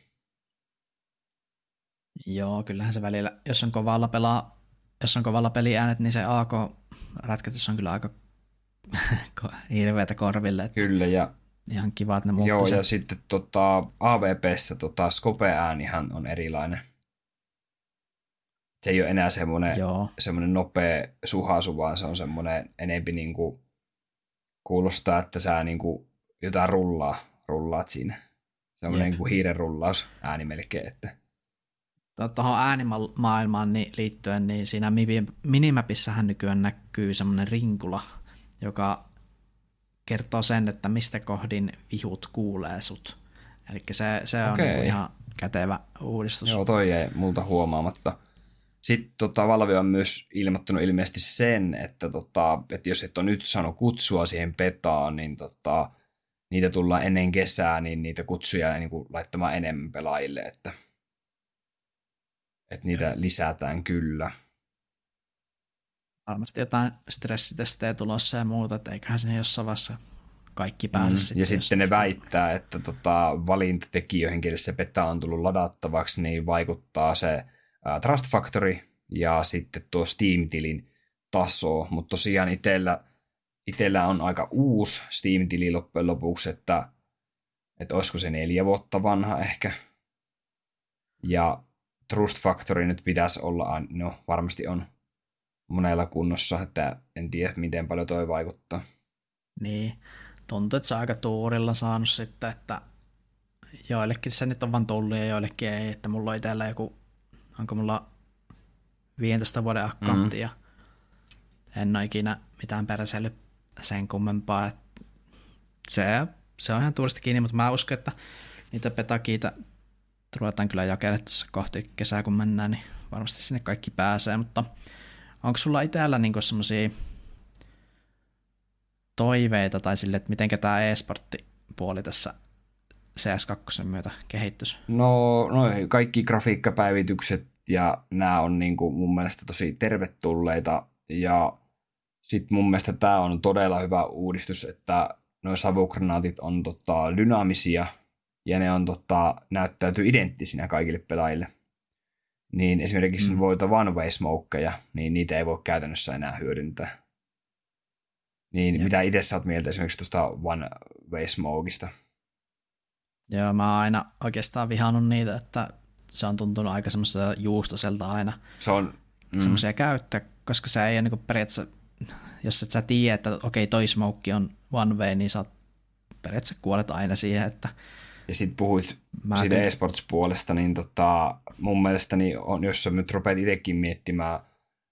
Joo, kyllähän se välillä, jos on kovalla pelaa, jos on kovalla peliäänet, niin se AK-rätkätys on kyllä aika hirveätä korville. Että kyllä, ja ihan kiva, että ne Joo, sen. ja sitten tota, AVPssä tota, Scope-äänihän on erilainen. Se ei ole enää semmoinen, Joo. semmoinen nopea suhasu, vaan se on semmoinen enempi niin kuin, kuulostaa, että sä niin kuin, jotain rullaa, rullaat siinä. Semmoinen niin kuin hiiren rullaus ääni melkein, että tuohon äänimaailmaan niin liittyen, niin siinä minimapissahan nykyään näkyy semmoinen rinkula, joka kertoo sen, että mistä kohdin vihut kuulee sut. Eli se, se on okay. Niin ihan kätevä uudistus. Joo, toi ei multa huomaamatta. Sitten tota, Valve on myös ilmoittanut ilmeisesti sen, että, tota, että jos et ole nyt saanut kutsua siihen petaan, niin tota, niitä tullaan ennen kesää, niin niitä kutsuja niin kuin, laittamaan enemmän pelaajille, että, että niitä lisätään kyllä varmasti jotain stressitestejä tulossa ja muuta, että eiköhän sinne jossain vaiheessa kaikki pääse mm. sitten. Ja sitten ne väittää, että tota, valintatekijöihin, kelle se beta on tullut ladattavaksi, niin vaikuttaa se uh, Trust Factory ja sitten tuo Steam-tilin taso, mutta tosiaan itsellä, itsellä on aika uusi Steam-tili loppujen lopuksi, että, että olisiko se neljä vuotta vanha ehkä. Ja Trust Factory nyt pitäisi olla, no varmasti on monella kunnossa, että en tiedä miten paljon toi vaikuttaa. Niin, tuntuu, että se on aika tuurilla saanut sitten, että joillekin se nyt on vaan tullut ja joillekin ei, että mulla on itsellä joku, onko mulla 15 vuoden akkauntti mm. ja en ole ikinä mitään perseily sen kummempaa, että se, se on ihan tuurista kiinni, mutta mä uskon, että niitä petakiita ruvetaan kyllä jakelemaan tuossa kohti kesää, kun mennään, niin varmasti sinne kaikki pääsee, mutta Onko sulla itsellä niinku semmoisia toiveita tai sille, että miten tämä e-sporttipuoli tässä CS2 myötä kehittyisi? No, no kaikki grafiikkapäivitykset ja nämä on niinku mun mielestä tosi tervetulleita ja sitten mun mielestä tämä on todella hyvä uudistus, että nuo savukranaatit on tota, dynaamisia ja ne on tota, näyttäytyy identtisinä kaikille pelaajille niin esimerkiksi mm. voita one way smokeja, niin niitä ei voi käytännössä enää hyödyntää. Niin Jep. mitä itse sä oot mieltä esimerkiksi tuosta one way smokeista? Joo, mä oon aina oikeastaan vihannut niitä, että se on tuntunut aika semmoiselta juustoselta aina. Se on... Mm. Semmoisia käyttää, koska se ei ole niin periaatteessa, jos et sä tiedä, että okei toi smoke on one way, niin sä oot periaatteessa kuolet aina siihen, että ja sitten puhuit Mä siitä esports-puolesta, niin tota, mun mielestäni on, jos sä nyt rupeat itsekin miettimään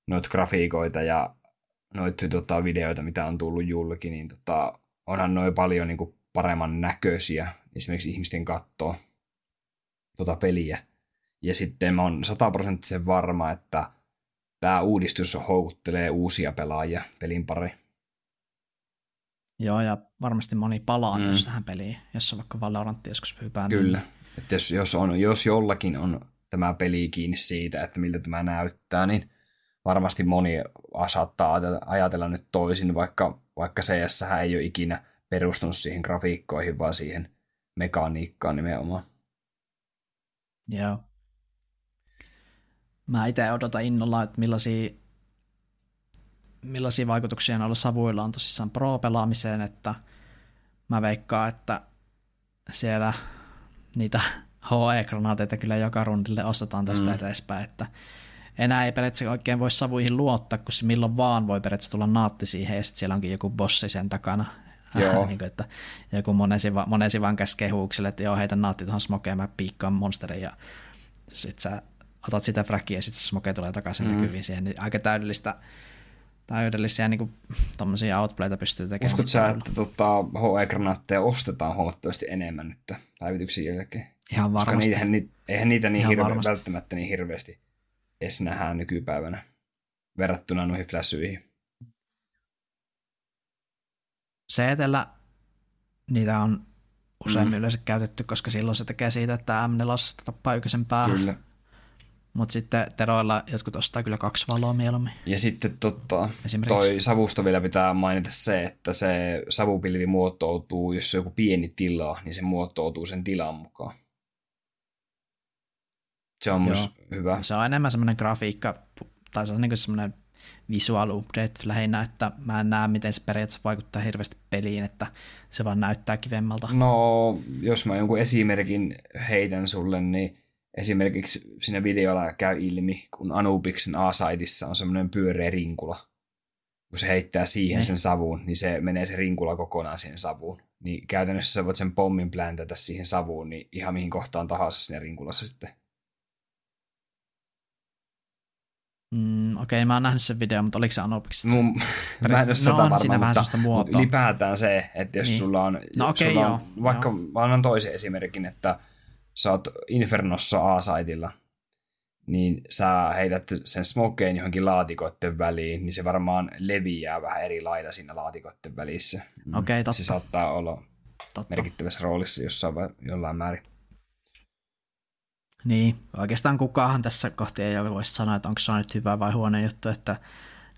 noita grafiikoita ja noita tota, videoita, mitä on tullut julki, niin tota, onhan noin paljon niin kuin paremman näköisiä esimerkiksi ihmisten kattoa tota peliä. Ja sitten mä oon sataprosenttisen varma, että tämä uudistus houkuttelee uusia pelaajia pelin pari. Joo, ja varmasti moni palaa mm. myös tähän peliin, jos on vaikka Valorantti joskus hypää. Kyllä, niin... että jos, jos, on, jos jollakin on tämä peli kiinni siitä, että miltä tämä näyttää, niin varmasti moni saattaa ajatella nyt toisin, vaikka, vaikka CS ei ole ikinä perustunut siihen grafiikkoihin, vaan siihen mekaniikkaan nimenomaan. Joo. Mä itse odotan innolla, että millaisia millaisia vaikutuksia noilla savuilla on tosissaan pro-pelaamiseen, että mä veikkaan, että siellä niitä HE-granaateita kyllä joka rundille ostetaan tästä mm. edespäin, että enää ei periaatteessa oikein voi savuihin luottaa, kun se milloin vaan voi periaatteessa tulla naatti siihen, ja sitten siellä onkin joku bossi sen takana Joo. niin kuin, että joku monesi, va- monesi vaan käsi kehuukselle, että joo, heitä naatti tuohon smokeen, mä piikkaan monsterin ja sit sä otat sitä frackia ja sitten se smoke tulee takaisin mm. näkyviin siihen, niin aika täydellistä täydellisiä niin kuin, tommosia outplayta pystyy tekemään. Uskot sä, että tota, HE-granaatteja ostetaan huomattavasti enemmän nyt päivityksen jälkeen? Ihan varmasti. Koska niitähän, eihän niitä niin hirve, välttämättä niin hirveästi edes nähdään nykypäivänä verrattuna noihin flashyihin. CTllä niitä on usein mm. yleensä käytetty, koska silloin se tekee siitä, että M4 tappaa yköisen päähän. Kyllä. Mutta sitten teroilla jotkut ostaa kyllä kaksi valoa mieluummin. Ja sitten totta, toi savusta vielä pitää mainita se, että se savupilvi muotoutuu, jos se on joku pieni tila, niin se muotoutuu sen tilan mukaan. Se on myös hyvä. Se on enemmän semmoinen grafiikka, tai se on niin semmoinen visual update lähinnä, että mä en näe, miten se periaatteessa vaikuttaa hirveästi peliin, että se vaan näyttää kivemmalta. No, jos mä jonkun esimerkin heitän sulle, niin esimerkiksi siinä videolla käy ilmi, kun Anubiksen A-saitissa on semmoinen pyöreä rinkula. Kun se heittää siihen niin. sen savuun, niin se menee se rinkula kokonaan siihen savuun. Niin käytännössä sä voit sen pommin pläntätä siihen savuun, niin ihan mihin kohtaan tahansa siinä rinkulassa sitten Mm, Okei, okay, mä oon nähnyt sen videon, mutta oliko se Anobiksessa? Mun, mä en ole no, varma, siinä vähän mutta, mutta ylipäätään se, että jos niin. sulla on, no, okay, sulla on joo, vaikka joo. mä annan toisen esimerkin, että sä oot Infernossa A-saitilla, niin sä heität sen smokeen johonkin laatikoiden väliin, niin se varmaan leviää vähän eri lailla siinä laatikoiden välissä. Okei, okay, totta. Se saattaa olla totta. merkittävässä roolissa jossain jollain määrin. Niin, oikeastaan kukaan tässä kohti ei voisi sanoa, että onko se nyt hyvä vai huono juttu, että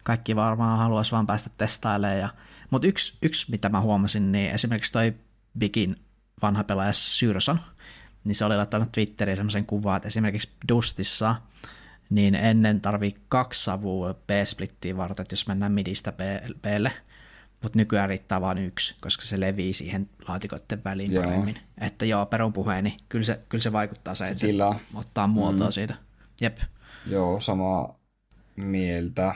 kaikki varmaan haluaisi vaan päästä testailemaan. Ja... Mutta yksi, yksi, mitä mä huomasin, niin esimerkiksi toi Bigin vanha pelaaja Syrson, niin se oli laittanut Twitteriin semmoisen kuvan, että esimerkiksi Dustissa niin ennen tarvii kaksi savua B-splittiin varten, että jos mennään midistä B-lle, mutta nykyään riittää vain yksi, koska se levii siihen laatikoiden väliin joo. paremmin. Että joo, perun puheeni, kyllä se, kyllä se vaikuttaa se, se että tilaa. se ottaa muotoa mm. siitä. Jep. Joo, samaa mieltä.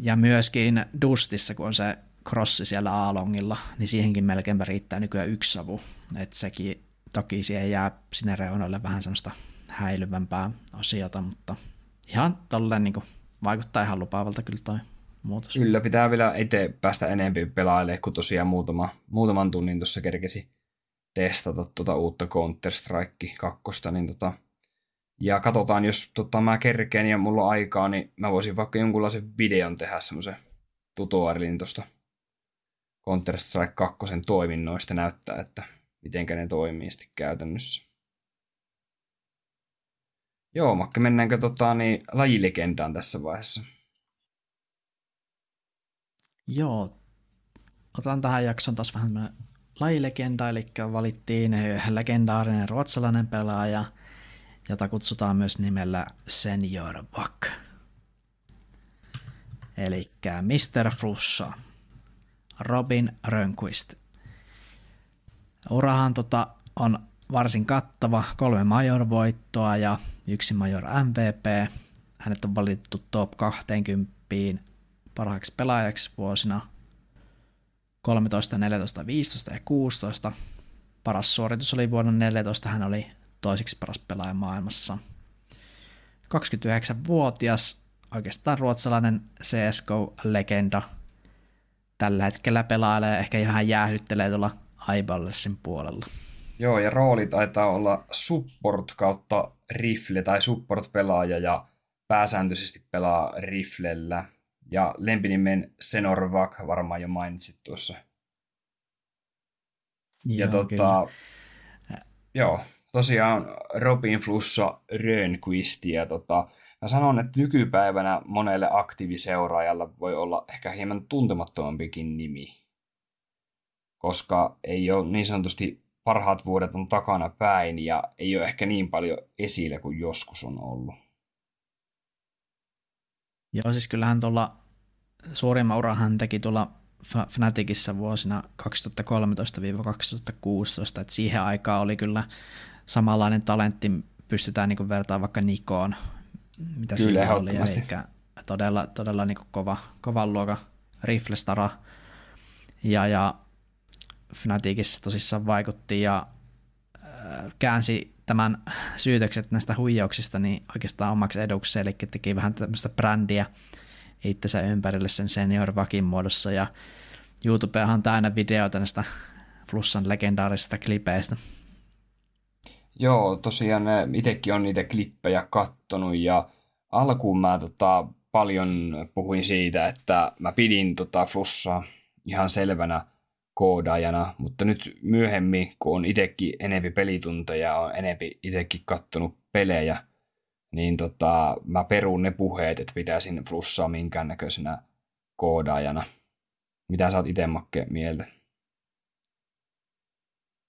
Ja myöskin Dustissa, kun on se crossi siellä Aalongilla, niin siihenkin melkein riittää nykyään yksi savu. Että sekin toki siihen jää sinne reunoille vähän semmoista häilyvämpää osiota, mutta ihan tolleen niin vaikuttaa ihan lupaavalta kyllä toi muutos. Kyllä, pitää vielä itse päästä enemmän pelailemaan, kun tosiaan muutama, muutaman tunnin tuossa kerkesi testata tuota uutta Counter-Strike 2, niin tota, ja katsotaan, jos tota, mä kerkeen ja mulla on aikaa, niin mä voisin vaikka jonkunlaisen videon tehdä semmoisen tutorialin tuosta Counter-Strike 2 toiminnoista näyttää, että miten ne toimii sitten käytännössä. Joo, Makke, mennäänkö tota, niin, lajilegendaan tässä vaiheessa? Joo, otan tähän jakson taas vähän lajilegenda, eli valittiin legendaarinen ruotsalainen pelaaja, jota kutsutaan myös nimellä Senior Buck. Eli Mr. Frussa, Robin Rönnqvist. Urahan tota on varsin kattava, kolme major-voittoa ja yksi major MVP. Hänet on valittu top 20 parhaaksi pelaajaksi vuosina 13, 14, 15 ja 16. Paras suoritus oli vuonna 14, hän oli toiseksi paras pelaaja maailmassa. 29-vuotias, oikeastaan ruotsalainen CSGO-legenda. Tällä hetkellä pelailee, ehkä ihan jäähdyttelee tuolla Aiballersin puolella. Joo, ja rooli taitaa olla support kautta rifle tai support-pelaaja ja pääsääntöisesti pelaa riflellä. Ja lempinimen Senorvak varmaan jo mainitsit tuossa. Joo, ja tota, joo, tosiaan Robin Flussa Rönnqvist ja tota, mä sanon, että nykypäivänä monelle aktiiviseuraajalle voi olla ehkä hieman tuntemattomampikin nimi, koska ei ole niin sanotusti parhaat vuodet on takana päin ja ei ole ehkä niin paljon esillä kuin joskus on ollut. Joo, siis kyllähän tuolla suurimman uran hän teki tuolla Fnaticissa vuosina 2013-2016, että siihen aikaan oli kyllä samanlainen talentti, pystytään niin vertaamaan vaikka Nikoon, mitä kyllä, siinä oli, eli todella, todella niin kova, kovan luokan riflestara. Ja, ja Fnaticissa tosissaan vaikutti ja käänsi tämän syytökset näistä huijauksista niin oikeastaan omaksi edukseen, eli teki vähän tämmöistä brändiä itsensä ympärille sen senior vakin muodossa, ja YouTubeahan on täynnä videoita näistä Flussan legendaarisista klipeistä. Joo, tosiaan itsekin on niitä klippejä kattonut, ja alkuun mä tota, paljon puhuin siitä, että mä pidin tota Flussaa ihan selvänä koodaajana, mutta nyt myöhemmin, kun on itsekin enempi pelitunteja, on enempi itsekin kattonut pelejä, niin tota, mä perun ne puheet, että pitäisin flussaa minkäännäköisenä koodaajana. Mitä sä oot itse Makke mieltä?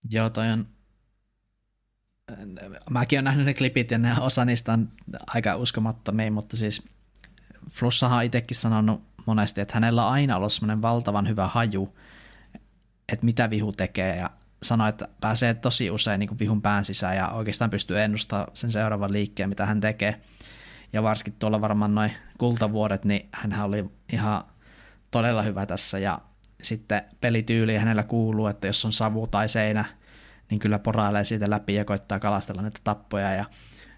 Joo, toi on... Mäkin olen nähnyt ne klipit ja ne osa niistä on aika uskomattomia, mutta siis Flussahan on itsekin sanonut monesti, että hänellä on aina ollut semmoinen valtavan hyvä haju, että mitä vihu tekee ja sanoi, että pääsee tosi usein niin kuin vihun pään sisään ja oikeastaan pystyy ennustamaan sen seuraavan liikkeen, mitä hän tekee. Ja varsinkin tuolla varmaan noin kultavuodet, niin hän oli ihan todella hyvä tässä. Ja sitten pelityyli hänellä kuuluu, että jos on savu tai seinä, niin kyllä porailee siitä läpi ja koittaa kalastella niitä tappoja. Ja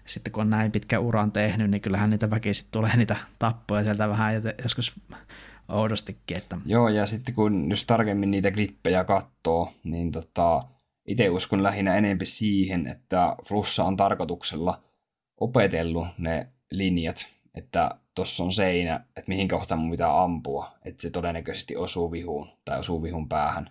sitten kun on näin pitkä uran tehnyt, niin kyllähän niitä väkisin tulee niitä tappoja sieltä vähän. Joskus oudostikin. Että... Joo, ja sitten kun jos tarkemmin niitä klippejä katsoo, niin tota, itse uskon lähinnä enempi siihen, että Flussa on tarkoituksella opetellut ne linjat, että tuossa on seinä, että mihin kohtaan mun pitää ampua, että se todennäköisesti osuu vihuun tai osuu vihun päähän.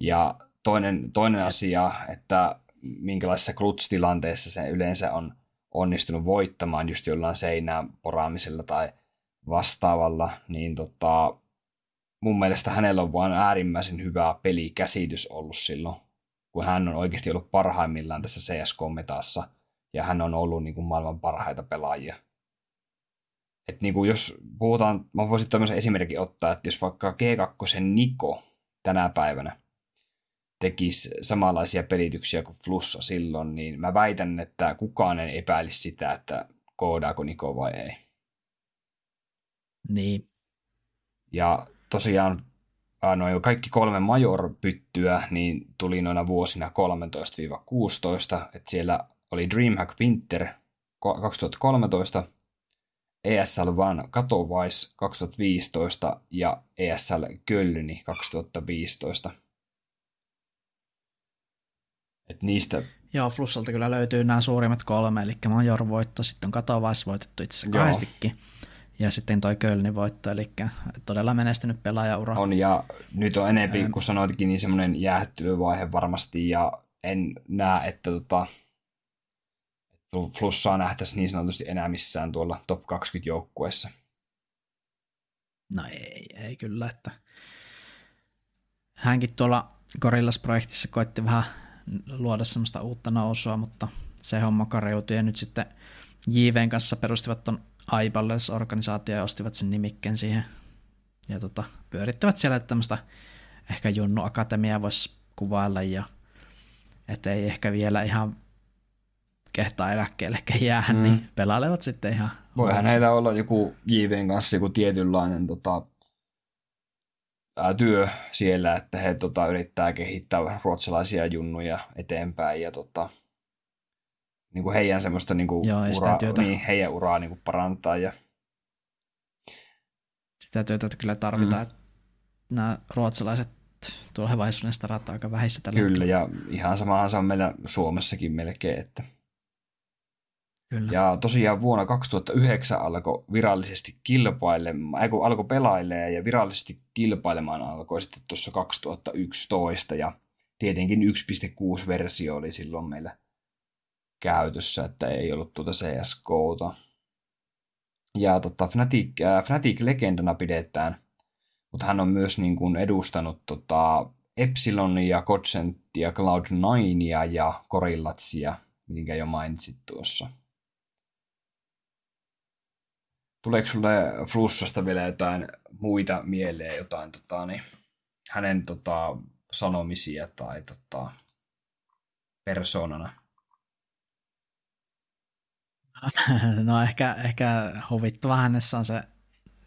Ja toinen, toinen asia, että minkälaisessa kluts-tilanteessa se yleensä on onnistunut voittamaan just jollain seinään poraamisella tai vastaavalla, niin tota, mun mielestä hänellä on vain äärimmäisen hyvä pelikäsitys ollut silloin, kun hän on oikeasti ollut parhaimmillaan tässä CSK-metassa, ja hän on ollut niin kuin maailman parhaita pelaajia. Et niin kuin jos puhutaan, mä voisin tämmöisen esimerkin ottaa, että jos vaikka G2 Niko tänä päivänä tekisi samanlaisia pelityksiä kuin Flussa silloin, niin mä väitän, että kukaan ei epäilisi sitä, että koodaako Niko vai ei. Niin. Ja tosiaan noin kaikki kolme major-pyttyä niin tuli noina vuosina 13-16, että siellä oli Dreamhack Winter 2013, ESL One Katowice 2015 ja ESL Kölni 2015. Et niistä... Joo, Flussalta kyllä löytyy nämä suurimmat kolme, eli Major voitto, sitten on Katowice voitettu itse asiassa kahdestikin. Ja sitten toi Kölnin voitto, eli todella menestynyt pelaajaura. On, ja nyt on enempi, kun sanoitkin, niin semmoinen jäähtyvaihe varmasti, ja en näe, että tota, flussaa nähtäisi niin sanotusti enää missään tuolla top 20 joukkueessa. No ei, ei kyllä, että hänkin tuolla Gorillas-projektissa koitti vähän luoda semmoista uutta nousua, mutta se homma karjoutui ja nyt sitten JVn kanssa perustivat ton iBallers-organisaatio ja ostivat sen nimikkeen siihen ja tota, pyörittävät siellä tämmöistä ehkä Junnu Akatemia voisi kuvailla ja että ei ehkä vielä ihan kehtaa eläkkeelle jää, mm. niin pelailevat sitten ihan Voihan heillä olla joku JVn kanssa joku tietynlainen tota, ää, työ siellä, että he tota, yrittää kehittää ruotsalaisia junnuja eteenpäin ja tota, niin kuin heidän semmoista niin kuin Joo, uraa, niin, heidän uraa niin kuin parantaa. Ja... Sitä työtä kyllä tarvitaan, mm. nämä ruotsalaiset tulevaisuudesta rataa aika vähissä tällä Kyllä, hetkellä. ja ihan samahan se on meillä Suomessakin melkein, että Kyllä. Ja tosiaan vuonna 2009 alkoi virallisesti kilpailemaan, kun alkoi pelailemaan ja virallisesti kilpailemaan alkoi sitten tuossa 2011 ja tietenkin 1.6 versio oli silloin meillä käytössä, että ei ollut tuota CSGOta. Ja tota, Fnatic, äh, Fnatic legendana pidetään, mutta hän on myös niin kuin edustanut tota, Epsilonia, Godsenttia, Cloud9 ja Gorillatsia, minkä jo mainitsit tuossa. Tuleeko sulle Flussasta vielä jotain muita mieleen, jotain tota, niin, hänen tota, sanomisia tai tota, persoonana? No ehkä, ehkä huvittava hänessä on se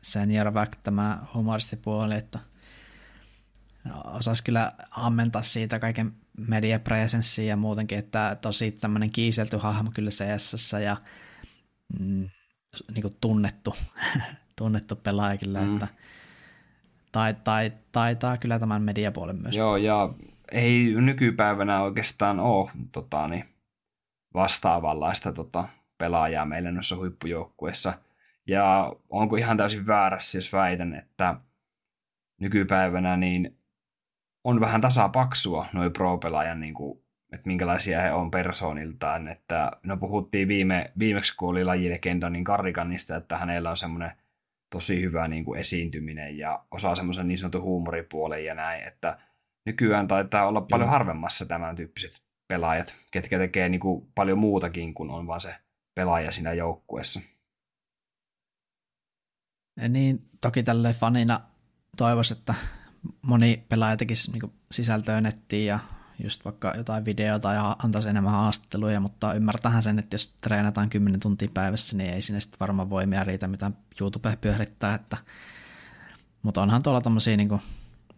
senior back, tämä humoristipuoli, että osasi kyllä ammentaa siitä kaiken mediapresenssiin ja muutenkin, että tosi tämmöinen kiiselty hahmo kyllä CSS ja mm, niin kuin tunnettu, tunnettu pelaaja kyllä, mm. että tai, tai, taitaa kyllä tämän mediapuolen myös. Joo, ja ei nykypäivänä oikeastaan ole tota, niin, vastaavanlaista tota, pelaajaa meillä noissa huippujoukkueissa. Ja onko ihan täysin väärässä, jos väitän, että nykypäivänä niin on vähän tasapaksua noin pro-pelaajan, niin kuin, että minkälaisia he on persooniltaan. Että, no puhuttiin viime, viimeksi, kun oli lajilegenda, niin Karrikanista, että hänellä on semmoinen tosi hyvä niin kuin esiintyminen ja osaa semmoisen niin sanotun huumoripuolen ja näin, että nykyään taitaa olla paljon Joo. harvemmassa tämän tyyppiset pelaajat, ketkä tekee niin kuin paljon muutakin kuin on vaan se pelaaja siinä joukkueessa. Niin, toki tälle fanina toivoisi, että moni pelaaja tekisi niin sisältöä nettiin ja just vaikka jotain videota ja antaisi enemmän haastatteluja, mutta ymmärtähän sen, että jos treenataan 10 tuntia päivässä, niin ei sinne sitten varmaan voimia riitä, mitä YouTube pyörittää, että mutta onhan tuolla tommosia niin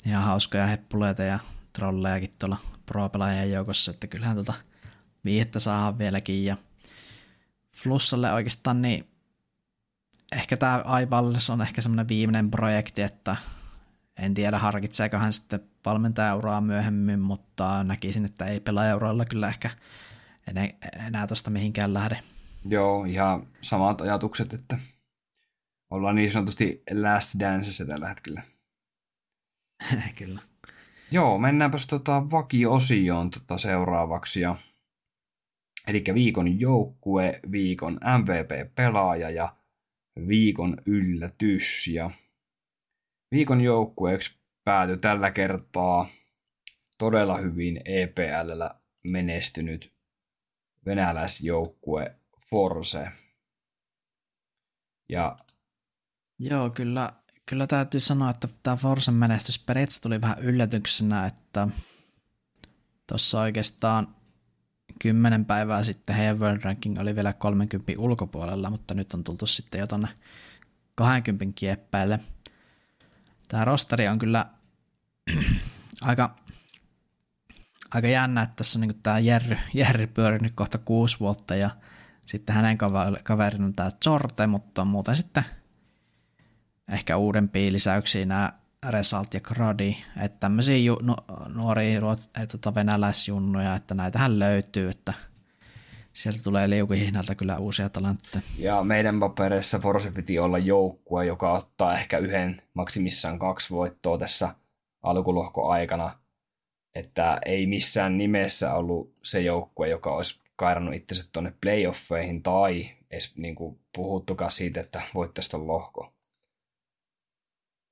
ihan hauskoja heppuleita ja trollejakin tuolla pro-pelaajien joukossa, että kyllähän tuota viihettä saa vieläkin ja Flussalle oikeastaan niin ehkä tämä iBalls on ehkä semmoinen viimeinen projekti, että en tiedä harkitseeko hän sitten valmentajauraa myöhemmin, mutta näkisin, että ei pelaajauralla kyllä ehkä enää, enää tuosta mihinkään lähde. Joo, ihan samat ajatukset, että ollaan niin sanotusti last dancessa tällä hetkellä. kyllä. Joo, mennäänpäs tota vakio-osioon tota seuraavaksi. Ja, eli viikon joukkue, viikon MVP-pelaaja ja viikon yllätys. Ja viikon joukkueeksi päätyi tällä kertaa todella hyvin EPLllä menestynyt venäläisjoukkue Force. Ja Joo, kyllä, kyllä täytyy sanoa, että tämä Forsen menestys periaatteessa tuli vähän yllätyksenä, että tuossa oikeastaan kymmenen päivää sitten heidän World Ranking oli vielä 30 ulkopuolella, mutta nyt on tultu sitten jo tuonne 20 kieppäille. Tämä rosteri on kyllä aika, aika jännä, että tässä on niin tämä Jerry, Jerry pyörinyt kohta kuusi vuotta ja sitten hänen kaverina tämä Zorte, mutta muuten sitten ehkä uudempia lisäyksiä nämä Resalt ja Gradi, että tämmöisiä ju, nu, nuoria että tota venäläisjunnuja, että näitähän löytyy, että sieltä tulee liukuhihnalta kyllä uusia talentteja. Ja meidän papereissa Force piti olla joukkue, joka ottaa ehkä yhden, maksimissaan kaksi voittoa tässä alkulohkoaikana, että ei missään nimessä ollut se joukkue, joka olisi kairannut itsensä tuonne playoffeihin tai edes niin puhuttukaan siitä, että voittaisi lohko.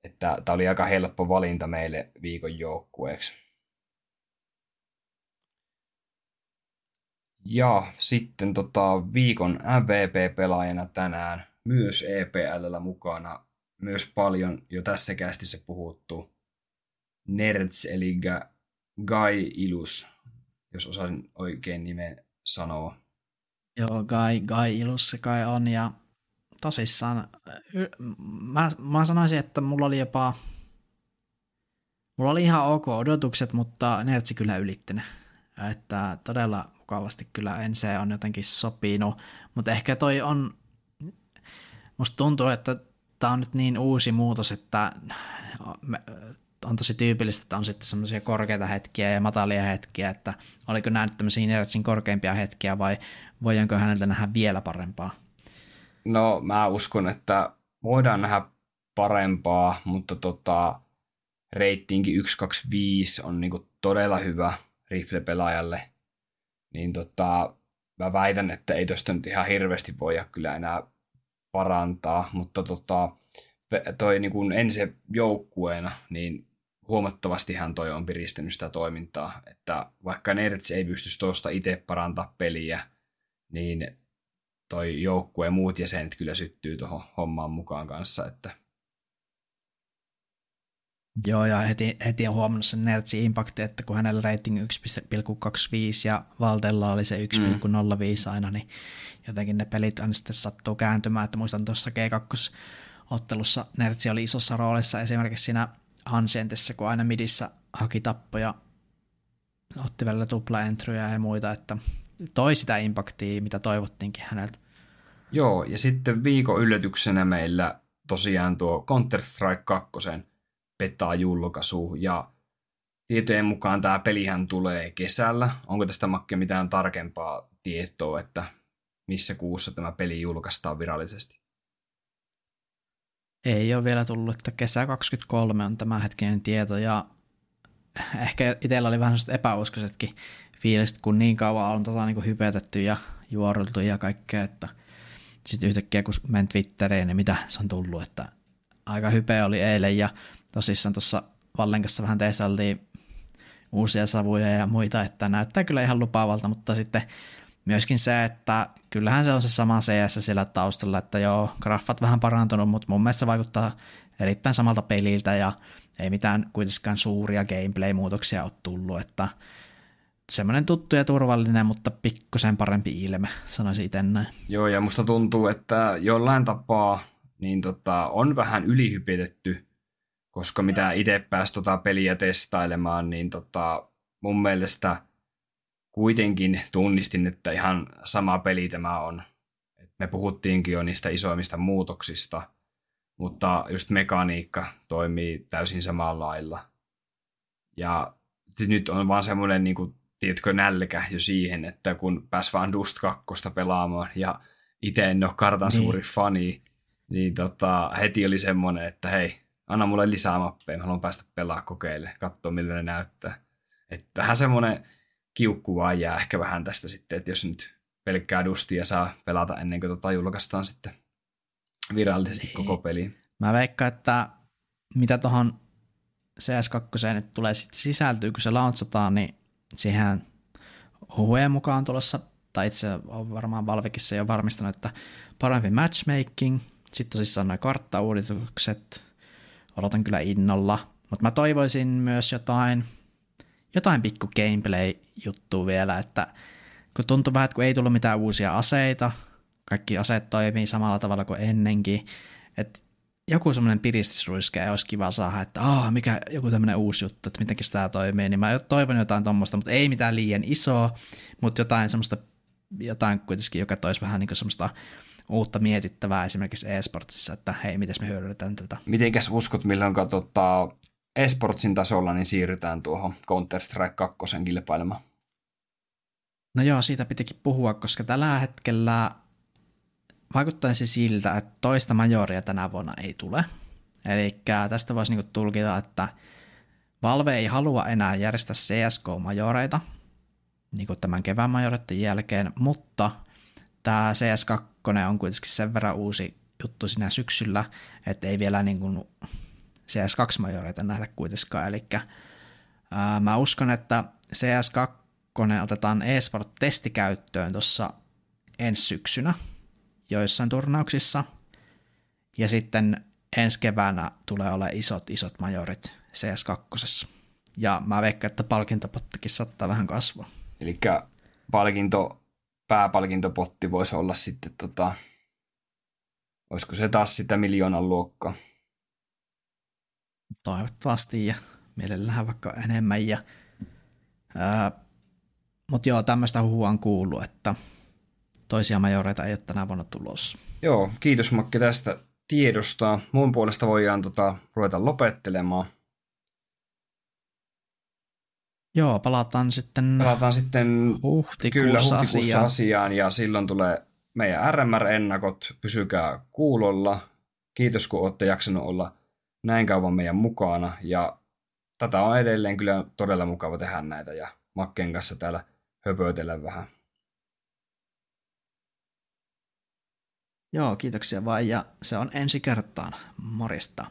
Että tämä oli aika helppo valinta meille viikon joukkueeksi. Ja sitten tota, viikon MVP-pelaajana tänään myös EPLllä mukana, myös paljon jo tässä kästissä puhuttu Nerds, eli Guy Ilus, jos osaisin oikein nimen sanoa. Joo, Guy, Guy Ilus se kai on, ja tosissaan mä, mä sanoisin, että mulla oli jopa mulla oli ihan ok odotukset, mutta Nertsi kyllä ylitti ne. Että todella mukavasti kyllä NC on jotenkin sopinut, mutta ehkä toi on, musta tuntuu, että tämä on nyt niin uusi muutos, että on tosi tyypillistä, että on sitten semmoisia korkeita hetkiä ja matalia hetkiä, että oliko nämä nyt tämmöisiä Nertsin korkeimpia hetkiä vai voidaanko häneltä nähdä vielä parempaa? No mä uskon, että voidaan nähdä parempaa, mutta tota, reitingi 125 on niinku todella hyvä rifle-pelaajalle. Niin tota, mä väitän, että ei tosta nyt ihan hirveästi voida kyllä enää parantaa, mutta tota, toi niin kuin ensi joukkueena, niin huomattavastihan toi on piristänyt sitä toimintaa, että vaikka Nerds ei pystyisi tuosta itse parantaa peliä, niin toi joukkue ja muut jäsenet kyllä syttyy tuohon hommaan mukaan kanssa, että Joo, ja heti, heti on huomannut sen Nertsi impakti, että kun hänellä rating 1,25 ja Valdella oli se 1,05 mm. aina, niin jotenkin ne pelit aina sitten sattuu kääntymään. Että muistan tuossa G2-ottelussa Nertsi oli isossa roolissa esimerkiksi siinä Hansientessä, kun aina midissä haki tappoja, otti välillä tupla ja muita, että toi sitä impaktia, mitä toivottiinkin häneltä. Joo, ja sitten viikon yllätyksenä meillä tosiaan tuo Counter-Strike 2 beta-julkaisu, ja tietojen mukaan tämä pelihän tulee kesällä. Onko tästä Makke mitään tarkempaa tietoa, että missä kuussa tämä peli julkaistaan virallisesti? Ei ole vielä tullut, että kesä 23 on tämä hetkinen tieto, ja ehkä itsellä oli vähän epäuskoisetkin fiiliset, kun niin kauan on tota, niin hypetetty ja juorultu ja kaikkea, että sitten yhtäkkiä kun menen Twitteriin, niin mitä se on tullut, että aika hype oli eilen ja tosissaan tuossa Vallen kanssa vähän testailtiin uusia savuja ja muita, että näyttää kyllä ihan lupaavalta, mutta sitten myöskin se, että kyllähän se on se sama CS siellä taustalla, että joo, graffat vähän parantunut, mutta mun mielestä se vaikuttaa erittäin samalta peliltä ja ei mitään kuitenkaan suuria gameplay-muutoksia ole tullut, että semmoinen tuttu ja turvallinen, mutta pikkusen parempi ilme, sanoisin itse näin. Joo, ja musta tuntuu, että jollain tapaa niin tota, on vähän ylihypitetty, koska mitä itse pääsi tota peliä testailemaan, niin tota, mun mielestä kuitenkin tunnistin, että ihan sama peli tämä on. Et me puhuttiinkin jo niistä isoimmista muutoksista, mutta just mekaniikka toimii täysin samalla lailla. Ja nyt on vaan semmoinen niin kuin, tiedätkö, nälkä jo siihen, että kun pääs vaan Dust 2 pelaamaan ja itse en ole kartan niin. suuri fani, niin tota, heti oli semmoinen, että hei, anna mulle lisää mappeja, mä haluan päästä pelaa kokeille, katsoa miltä ne näyttää. Että vähän semmoinen kiukku vaan jää ehkä vähän tästä sitten, että jos nyt pelkkää Dustia saa pelata ennen kuin tota julkaistaan sitten virallisesti niin. koko peli. Mä veikkaan, että mitä tuohon CS2 nyt tulee sitten sisältyy, kun se launchataan, niin siihen huhujen mukaan tulossa, tai itse on varmaan Valvekin jo varmistanut, että parempi matchmaking, sitten tosissaan noin karttauudistukset, odotan kyllä innolla, mutta mä toivoisin myös jotain, jotain pikku gameplay-juttua vielä, että kun tuntuu vähän, että kun ei tullut mitään uusia aseita, kaikki aseet toimii samalla tavalla kuin ennenkin, että joku semmoinen piristysruiske olisi kiva saada, että ah, mikä joku tämmöinen uusi juttu, että mitenkin tämä toimii, niin mä toivon jotain tuommoista, mutta ei mitään liian isoa, mutta jotain semmoista, jotain kuitenkin, joka toisi vähän niin kuin semmoista uutta mietittävää esimerkiksi e-sportsissa, että hei, miten me hyödynnetään tätä. Mitenkäs uskot, milloin tota, e-sportsin tasolla niin siirrytään tuohon Counter-Strike 2 kilpailemaan? No joo, siitä pitikin puhua, koska tällä hetkellä vaikuttaisi siltä, että toista majoria tänä vuonna ei tule. Eli tästä voisi niinku tulkita, että Valve ei halua enää järjestää CSK-majoreita niin kuin tämän kevään majoreiden jälkeen, mutta tämä CS2 on kuitenkin sen verran uusi juttu siinä syksyllä, että ei vielä niin kuin CS2-majoreita nähdä kuitenkaan. Eli mä uskon, että CS2 otetaan eSport-testikäyttöön tuossa ensi syksynä, joissain turnauksissa. Ja sitten ensi keväänä tulee olla isot, isot majorit CS2. Ja mä veikkaan, että palkintopottikin saattaa vähän kasvaa. Eli palkinto, pääpalkintopotti voisi olla sitten tota, olisiko se taas sitä miljoonan luokkaa? Toivottavasti ja mielellään vaikka enemmän. Ja, mutta joo, tämmöistä huhua on kuullut, että toisia majoreita ei ole tänä vuonna tulossa. Joo, kiitos Makke tästä tiedosta. Mun puolesta voidaan tota, ruveta lopettelemaan. Joo, palataan sitten, palataan sitten huhtikuussa, kyllä, huhtikuussa asiaan. asiaan ja silloin tulee meidän RMR-ennakot. Pysykää kuulolla. Kiitos kun olette jaksanut olla näin kauan meidän mukana ja tätä on edelleen kyllä todella mukava tehdä näitä ja Makken kanssa täällä höpötellä vähän. Joo, kiitoksia vain ja se on ensi kertaan. Morista.